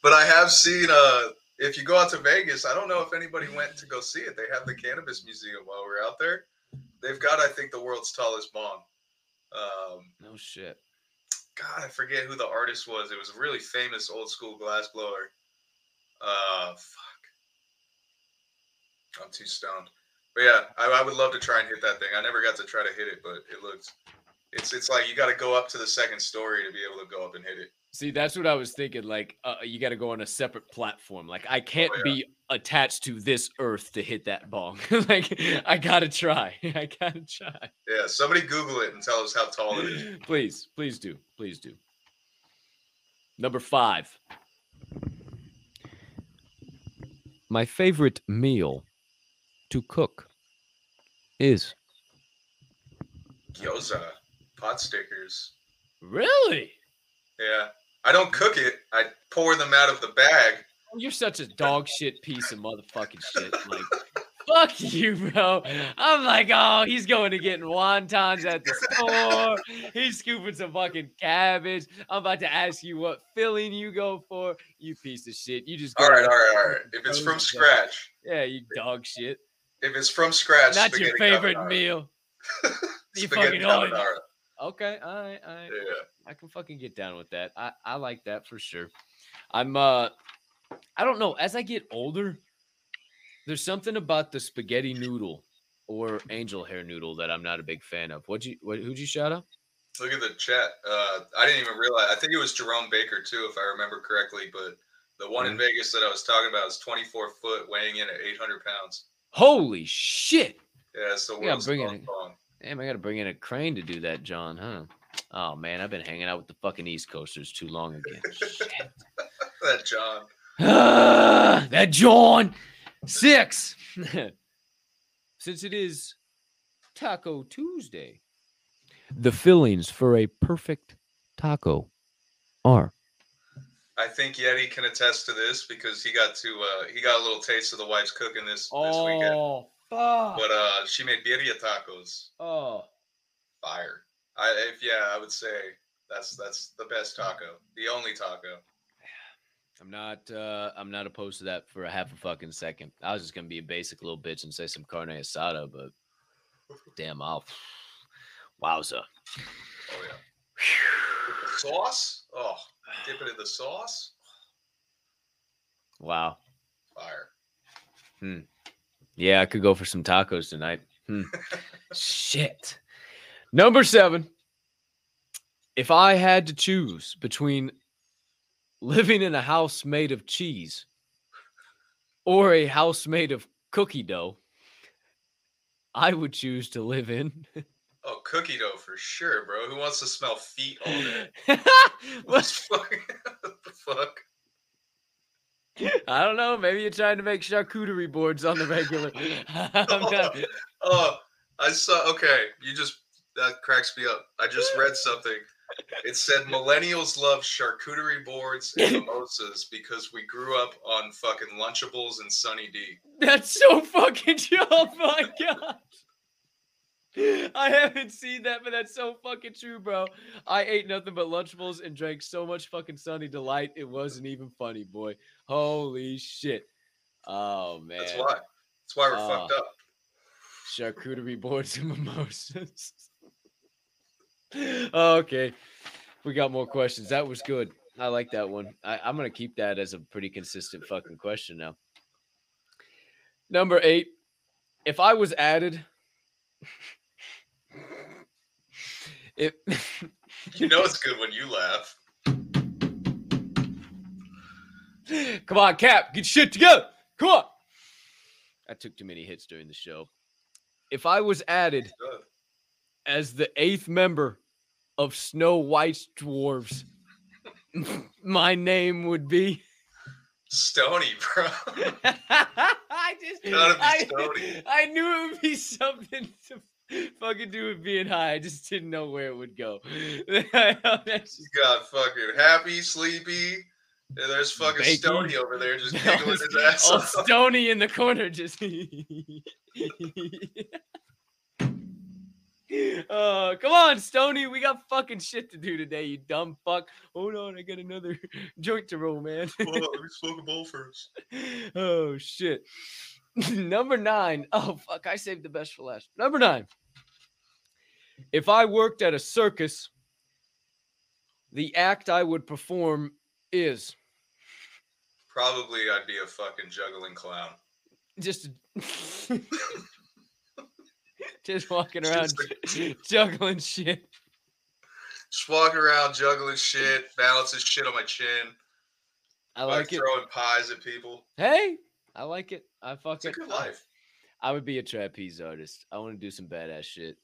but I have seen uh if you go out to Vegas, I don't know if anybody went to go see it. They have the cannabis museum while we're out there. They've got, I think, the world's tallest bong. Um, no shit. God, I forget who the artist was. It was a really famous old school glass blower. Uh, fuck. I'm too stoned. But yeah, I, I would love to try and hit that thing. I never got to try to hit it, but it looks. It's it's like you got to go up to the second story to be able to go up and hit it. See, that's what I was thinking. Like, uh, you got to go on a separate platform. Like, I can't yeah. be attached to this earth to hit that bong. like, I gotta try. I gotta try. Yeah, somebody Google it and tell us how tall it is. please, please do. Please do. Number five. My favorite meal to cook is Gyoza, pot stickers. really. Yeah, I don't cook it. I pour them out of the bag. Oh, You're such a dog shit piece of motherfucking shit. Like, fuck you, bro. I'm like, oh, he's going to getting wontons at the store. He's scooping some fucking cabbage. I'm about to ask you what filling you go for. You piece of shit. You just go all right, all right, all right. If it's from scratch, Yeah, you dog shit. if it's from scratch, Not your favorite carbonara. meal. You fucking carbonara. Okay, all right, all right. Yeah. I can fucking get down with that. I, I like that for sure. I'm uh I don't know, as I get older, there's something about the spaghetti noodle or angel hair noodle that I'm not a big fan of. What'd you what who'd you shout out? Look at the chat. Uh, I didn't even realize. I think it was Jerome Baker too, if I remember correctly. But the one in Vegas that I was talking about is 24 foot, weighing in at 800 pounds. Holy shit. Yeah, it's the Yeah, world's bring it bong. Damn, I gotta bring in a crane to do that, John, huh? Oh man, I've been hanging out with the fucking East Coasters too long again. That John. Ah, that John six. Since it is Taco Tuesday, the fillings for a perfect taco are I think Yeti can attest to this because he got to uh, he got a little taste of the wife's cooking this this weekend. Oh. But uh, she made birria tacos. Oh, Fire. I if yeah, I would say that's that's the best taco, the only taco. I'm not. uh I'm not opposed to that for a half a fucking second. I was just gonna be a basic little bitch and say some carne asada, but damn, I'll. Wowza. Oh yeah. With the sauce? Oh, dip it in the sauce? Wow. Fire. Yeah, I could go for some tacos tonight. Hmm. Shit. Number seven. If I had to choose between living in a house made of cheese or a house made of cookie dough, I would choose to live in. Oh, cookie dough for sure, bro. Who wants to smell feet all day? What? What the fuck? I don't know. Maybe you're trying to make charcuterie boards on the regular. I'm not- oh, oh, I saw. Okay, you just that cracks me up. I just read something. It said millennials love charcuterie boards and mimosas because we grew up on fucking Lunchables and Sunny D. That's so fucking true. Oh my god. I haven't seen that, but that's so fucking true, bro. I ate nothing but Lunchables and drank so much fucking Sunny Delight. It wasn't even funny, boy. Holy shit. Oh man. That's why. That's why we're Oh. fucked uh, up. Charcuterie boards and mimosas. okay. We got more questions. That was good. I like that one. I, I'm gonna keep that as a pretty consistent fucking question now. Number eight. If I was added if You know it's good when you laugh. Come on, Cap, get shit together. Come on. I took too many hits during the show. If I was added as the eighth member of Snow White's dwarves, my name would be. Stony, bro. I just Gotta be I, Stony. I knew it would be something to fucking do with being high. I just didn't know where it would go. That's You got fucking happy, sleepy. And there's fucking Bakey. Stony over there just giggling his ass off. Stony in the corner just. Oh, come on, Stony. We got fucking shit to do today, you dumb fuck. Hold on, I got another joint to roll, man. Hold on, me smoke a bowl first. oh shit. Number nine. Oh fuck, I saved the best for last. Number nine. If I worked at a circus, the act I would perform is Probably I'd be a fucking juggling clown. just just walking around Just juggling shit. Just walking around juggling shit, balancing shit on my chin, I like like it. throwing pies at people. Hey, I like it. I fuck It's a it. good I- life. I would be a trapeze artist. I want to do some badass shit.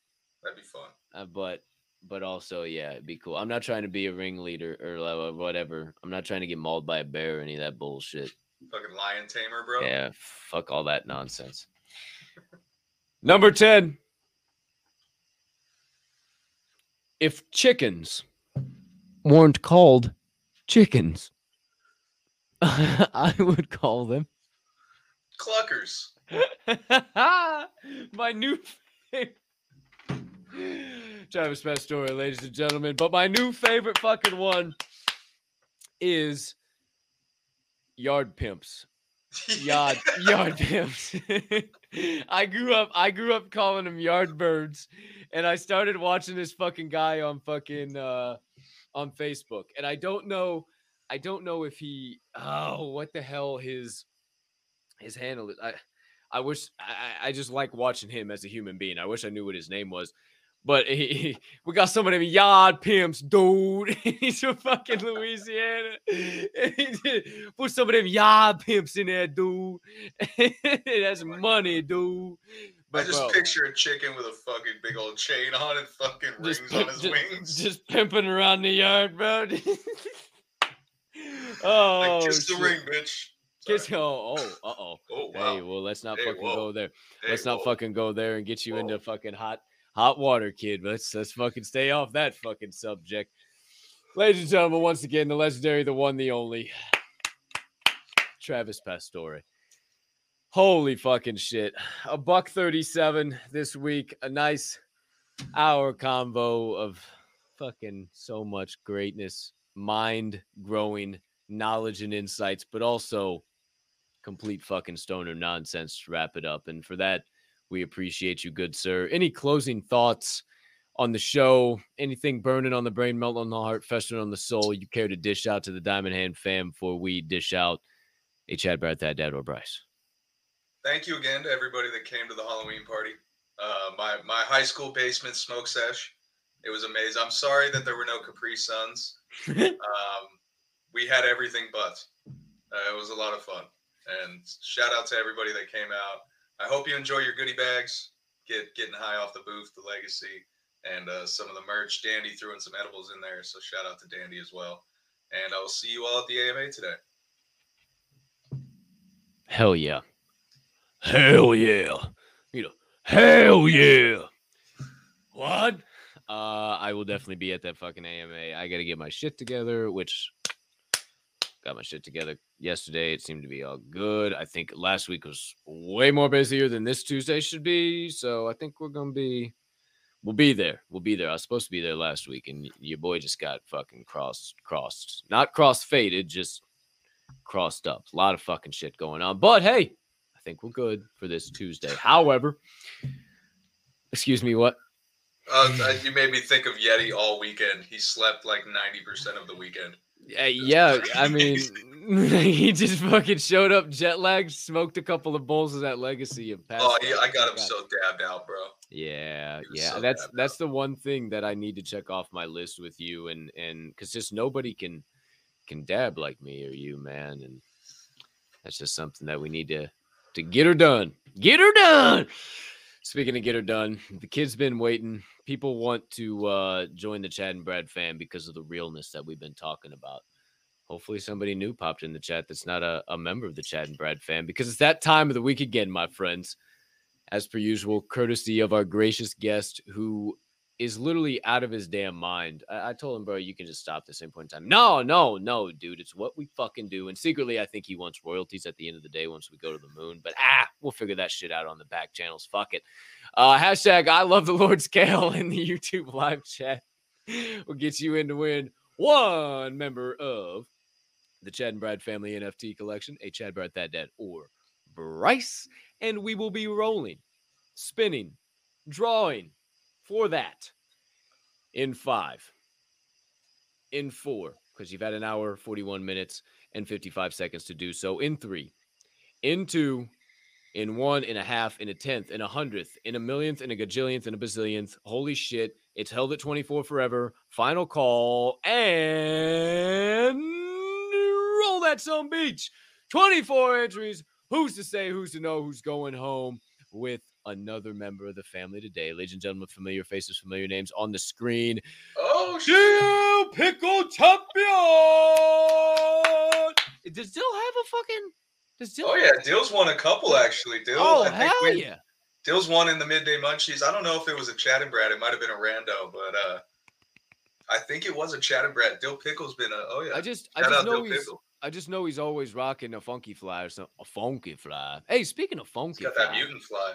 That'd be fun. Uh, but but also yeah, it'd be cool. I'm not trying to be a ringleader or whatever. I'm not trying to get mauled by a bear or any of that bullshit. Fucking lion tamer, bro. Yeah, fuck all that nonsense. Number 10. If chickens weren't called chickens, I would call them Cluckers. my new favorite. Travis best story, ladies and gentlemen. But my new favorite fucking one is yard pimps. Yard yard pimps. I grew up I grew up calling them yard birds, and I started watching this fucking guy on fucking uh on Facebook, and I don't know I don't know if he oh what the hell his his handle is. I I wish I, I I just like watching him as a human being. I wish I knew what his name was. But he, we got some of them yard pimps, dude. He's from fucking Louisiana. And he did- Put some of them yard pimps in there, dude. That's money, dude. I But just bro, picture a chicken with a fucking big old chain on and fucking just, rings on his ju- wings. just pimping around the yard, bro. oh, like, kiss the ring, bitch. Kiss. Oh, oh, uh oh. Oh, wow. Hey, well, let's not Hey, fucking whoa. go there. Hey, let's not whoa. fucking go there and get you into fucking hot hot water, kid. Let's let's fucking stay off that fucking subject. Ladies and gentlemen, once again, the legendary, the one, the only, Travis Pastore. Holy fucking shit. A buck 37 this week. A nice hour combo of fucking so much greatness, mind growing knowledge and insights, but also complete fucking stoner nonsense to wrap it up. And for that, we appreciate you, good sir. Any closing thoughts on the show? Anything burning on the brain, melting on the heart, festering on the soul? You care to dish out to the Diamond Hand fam before we dish out a Chad Barrett, that dad, or Bryce? Thank you again to everybody that came to the Halloween party. Uh, my my high school basement smoke sesh. It was amazing. I'm sorry that there were no Capri Suns. Um, we had everything but. Uh, it was a lot of fun. And shout out to everybody that came out. I hope you enjoy your goodie bags. Get getting high off the booth, the legacy, and uh, some of the merch. Dandy threw in some edibles in there, so shout out to Dandy as well. And I will see you all at the AMA today. Hell yeah. Hell yeah. You know, hell yeah. What? Uh, I will definitely be at that fucking AMA. I got to get my shit together, which got my shit together yesterday. It seemed to be all good. I think last week was way more busier than this Tuesday should be. So I think we're to be, we'll be there. We'll be there. I was supposed to be there last week and your boy just got fucking crossed, crossed, not cross faded, just crossed up. A lot of fucking shit going on. But hey, I think we're good for this Tuesday. However, excuse me, what? Uh, you made me think of Yeti all weekend. He slept like 90% of the weekend. Uh, yeah, I mean, he just fucking showed up jet lagged, smoked a couple of bowls of that legacy and passed. Oh, yeah. I got him God. so dabbed out, bro. Yeah, yeah. so that's that's the one thing that I need to check off my list with you, and and because just nobody can can dab like me or you, man, and that's just something that we need to to get her done. Get her done. Speaking of get her done, the kid's been waiting. People want to uh, join the Chad and Brad fan because of the realness that we've been talking about. Hopefully, somebody new popped in the chat that's not a, a member of the Chad and Brad fan because it's that time of the week again, my friends. As per usual, courtesy of our gracious guest who is literally out of his damn mind. I, I told him, bro, you can just stop at the same point in time. No, no, no, dude. It's what we fucking do. And secretly, I think he wants royalties at the end of the day once we go to the moon. But ah, we'll figure that shit out on the back channels. Fuck it. Uh, hashtag I love the Lord scale in the YouTube live chat we'll get you in to win one member of the Chad and Brad Family NFT Collection, a Chad Brad That Dad or Bryce, and we will be rolling, spinning, drawing for that in five, in four, because you've had an hour, 41 minutes, and 55 seconds to do so, in three, in two, in one, in a half, in a tenth, in a hundredth, in a millionth, in a gajillionth, in a bazillionth. Holy shit. It's held at 24 forever. Final call and roll that some beach. 24 entries. Who's to say, who's to know who's going home with another member of the family today? Ladies and gentlemen, familiar faces, familiar names on the screen. Oh shit! Dill Pickle Champion! Does Dill have a fucking. Does Dill Oh yeah, Dill's won a couple actually. Dill, Oh, I think hell we- yeah. Dill's won in the midday munchies. I don't know if it was a Chad and Brad. It might have been a rando, but uh I think it was a Chad and Brad. Dill Pickle's been a oh yeah. I just, I just know Dill he's, Pickle. I just know he's always rocking a funky fly or something. A funky fly. Hey, speaking of He's funky got fly, that mutant fly.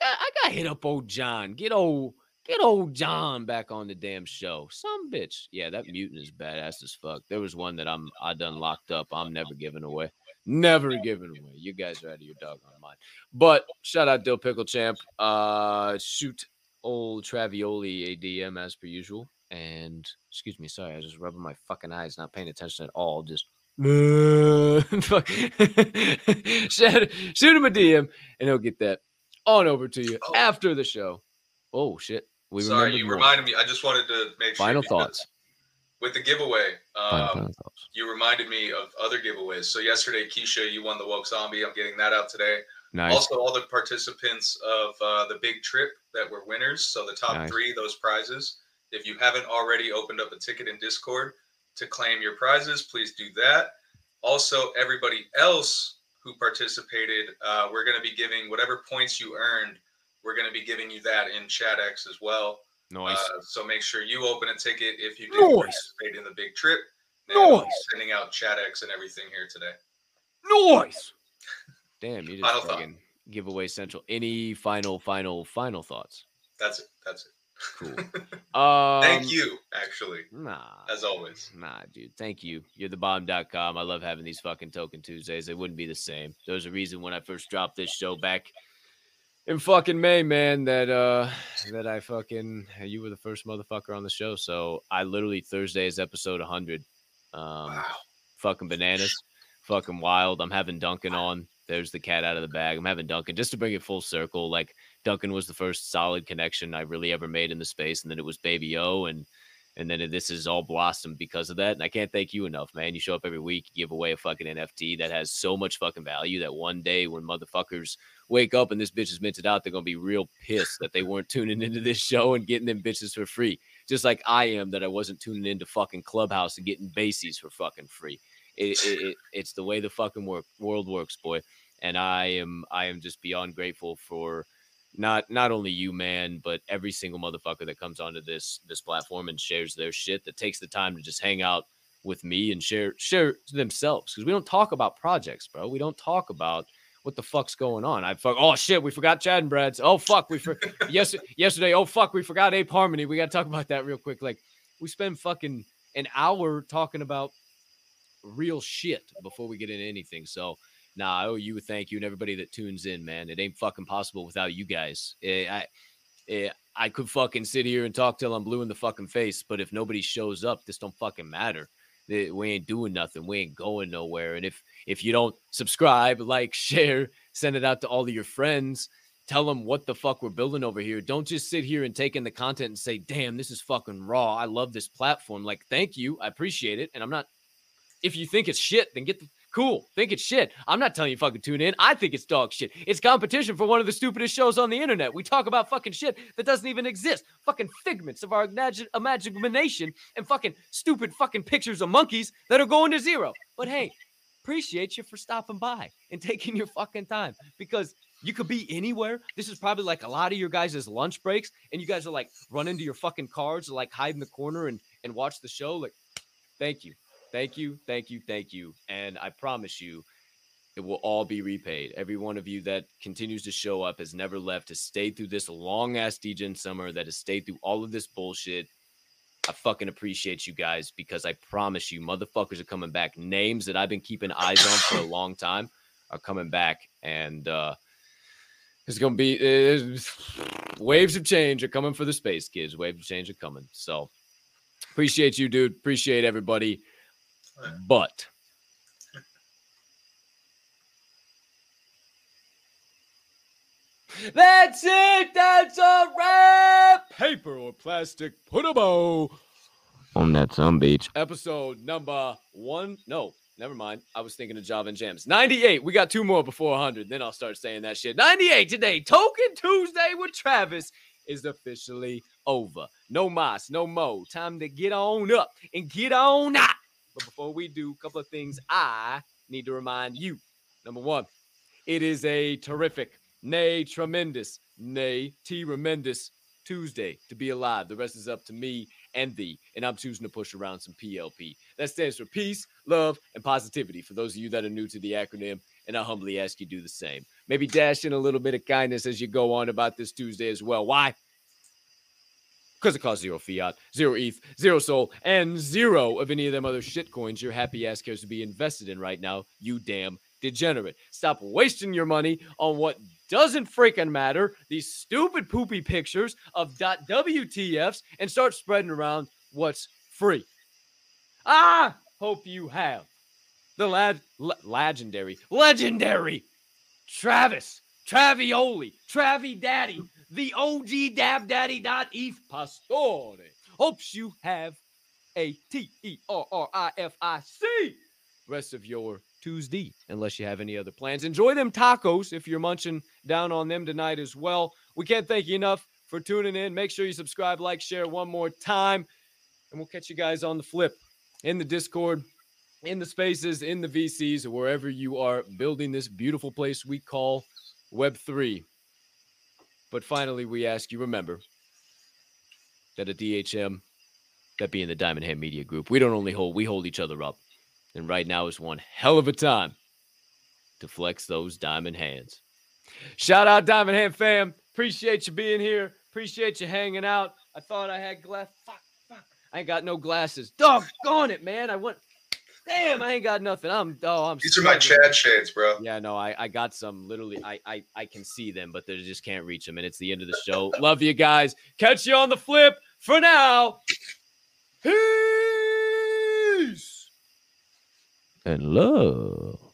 Got, I got hit up old John. Get old, get old John back on the damn show. Some bitch. Yeah, that mutant is badass as fuck. There was one that I'm, I done locked up. I'm never giving away. Never giving away. You guys are out of your doggone mind. But shout out Dill Pickle Champ. Uh, shoot old Travioli a DM as per usual. And excuse me, sorry, I was just rubbing my fucking eyes, not paying attention at all. Just Fuck. shoot, shoot him a DM and he'll get that on over to you Oh. after the show. Oh shit. We Sorry, you more. reminded me. I just wanted to make sure Final thoughts. with the giveaway. Final, Um, final thoughts. you reminded me of other giveaways. So yesterday, Keisha, you won the woke zombie. I'm getting that out today. Nice. Also, all the participants of uh, the big trip that were winners. So the top Nice. three, those prizes. If you haven't already opened up a ticket in Discord to claim your prizes, please do that. Also, everybody else who participated, uh, we're going to be giving whatever points you earned. We're going to be giving you that in ChatX as well. nice. Uh, so make sure you open a ticket if you did Nice. participate in the big trip. Nice. sending out ChatX and everything here today. Noise. Damn, you just fucking giveaway central. Any final, final, final thoughts? That's it. That's it. Cool. Um, Thank you, actually, Nah. as always. Nah, dude. Thank you. You're the bomb.com. I love having these fucking Tokin' Tuesdays. They wouldn't be the same. There was a reason when I first dropped this show back in fucking May, man, that uh that I fucking you were the first motherfucker on the show. So I literally Thursday is episode 100. Um Wow. fucking bananas, fucking wild. I'm having Duncan on. There's the cat out of the bag. I'm having Duncan just to bring it full circle. Like Duncan was the first solid connection I really ever made in the space, and then it was Baby O, and and then this is all blossomed because of that. And I can't thank you enough, man. You show up every week, give away a fucking NFT that has so much fucking value that one day when motherfuckers wake up and this bitch is minted out, they're gonna be real pissed that they weren't tuning into this show and getting them bitches for free. Just like I am that I wasn't tuning into fucking Clubhouse and getting bases for fucking free. It, it, it, it's the way the fucking work, world works, boy. And I am I am just beyond grateful for not not only you, man, but every single motherfucker that comes onto this this platform and shares their shit that takes the time to just hang out with me and share share themselves because we don't talk about projects, bro. We don't talk about what the fuck's going on. I fuck. Oh shit, we forgot Chad and Brad's. Oh fuck, we for yes yesterday. Oh fuck, we forgot Ape Harmony. We got to talk about that real quick. Like we spend fucking an hour talking about real shit before we get into anything. So nah, I owe you a thank you and everybody that tunes in, man. It ain't fucking possible without you guys. Eh, I eh, I could fucking sit here and talk till I'm blue in the fucking face, but if nobody shows up, this don't fucking matter. Eh, We ain't doing nothing. We ain't going nowhere. And if if you don't subscribe, like, share, send it out to all of your friends. Tell them what the fuck we're building over here. Don't just sit here and take in the content and say, "Damn, this is fucking raw. I love this platform." Like, thank you, I appreciate it, and I'm not. If you think it's shit, then get the Cool. Think it's shit. I'm not telling you fucking tune in. I think it's dog shit. It's competition for one of the stupidest shows on the internet. We talk about fucking shit that doesn't even exist. Fucking figments of our imagine- imagination and fucking stupid fucking pictures of monkeys that are going to zero. But hey, appreciate you for stopping by and taking your fucking time because you could be anywhere. This is probably like a lot of your guys' lunch breaks, and you guys are like running to your fucking cars or like hide in the corner and and watch the show. Like, thank you, thank you, thank you, thank you. And I promise you, it will all be repaid. Every one of you that continues to show up has never left, has stayed through this long ass degen summer, that has stayed through all of this bullshit. I fucking appreciate you guys because I promise you, motherfuckers are coming back. Names that I've been keeping eyes on for a long time are coming back, and uh it's gonna be uh, waves of change are coming for the space kids. Waves of change are coming. So appreciate you, dude. Appreciate everybody. But that's it. That's a wrap. Paper or plastic, put a bow. On that some beach. Episode number one. No, never mind. I was thinking of Java and Jams. 98. We got two more before 100. Then I'll start saying that shit. 98 today. Tokin' Tuesday with Travis is officially over. No mas, no mo. Time to get on up and get on out. But before we do, a couple of things I need to remind you. Number one, it is a terrific, nay, tremendous, nay, T tremendous Tuesday to be alive. The rest is up to me and thee, and I'm choosing to push around some PLP. That stands for peace, love, and positivity. For those of you that are new to the acronym, and I humbly ask you do the same. Maybe dash in a little bit of kindness as you go on about this Tuesday as well. Why? Because it costs zero fiat, zero ETH, zero soul, and zero of any of them other shit coins your happy ass cares to be invested in right now, you damn degenerate. Stop wasting your money on what doesn't freaking matter, these stupid poopy pictures of .WTFs, and start spreading around what's free. I hope you have the lad, le- legendary, legendary Travis, Travioli, Travi Daddy, the OG Dab Daddy dot Eve Pastore. Hopes you have a T E R R I F I C rest of your Tuesday, unless you have any other plans. Enjoy them tacos if you're munching down on them tonight as well. We can't thank you enough for tuning in. Make sure you subscribe, like, share one more time, and we'll catch you guys on the flip in the Discord, in the spaces, in the VCs, wherever you are building this beautiful place we call Web3. But finally, we ask you remember that at DHM, that being the Diamond Hand Media Group, we don't only hold, we hold each other up. And right now is one hell of a time to flex those diamond hands. Shout out Diamond Hand fam. Appreciate you being here. Appreciate you hanging out. I thought I had glass. Fuck, fuck. I ain't got no glasses. Doggone it, man. I went. Damn, I ain't got nothing. I'm oh, I'm These are my struggling. Chad shades, bro. Yeah, no, I, I got some literally. I, I I can see them, but they just can't reach them. And it's the end of the show. Love you guys. Catch you on the flip. For now. Peace. And love.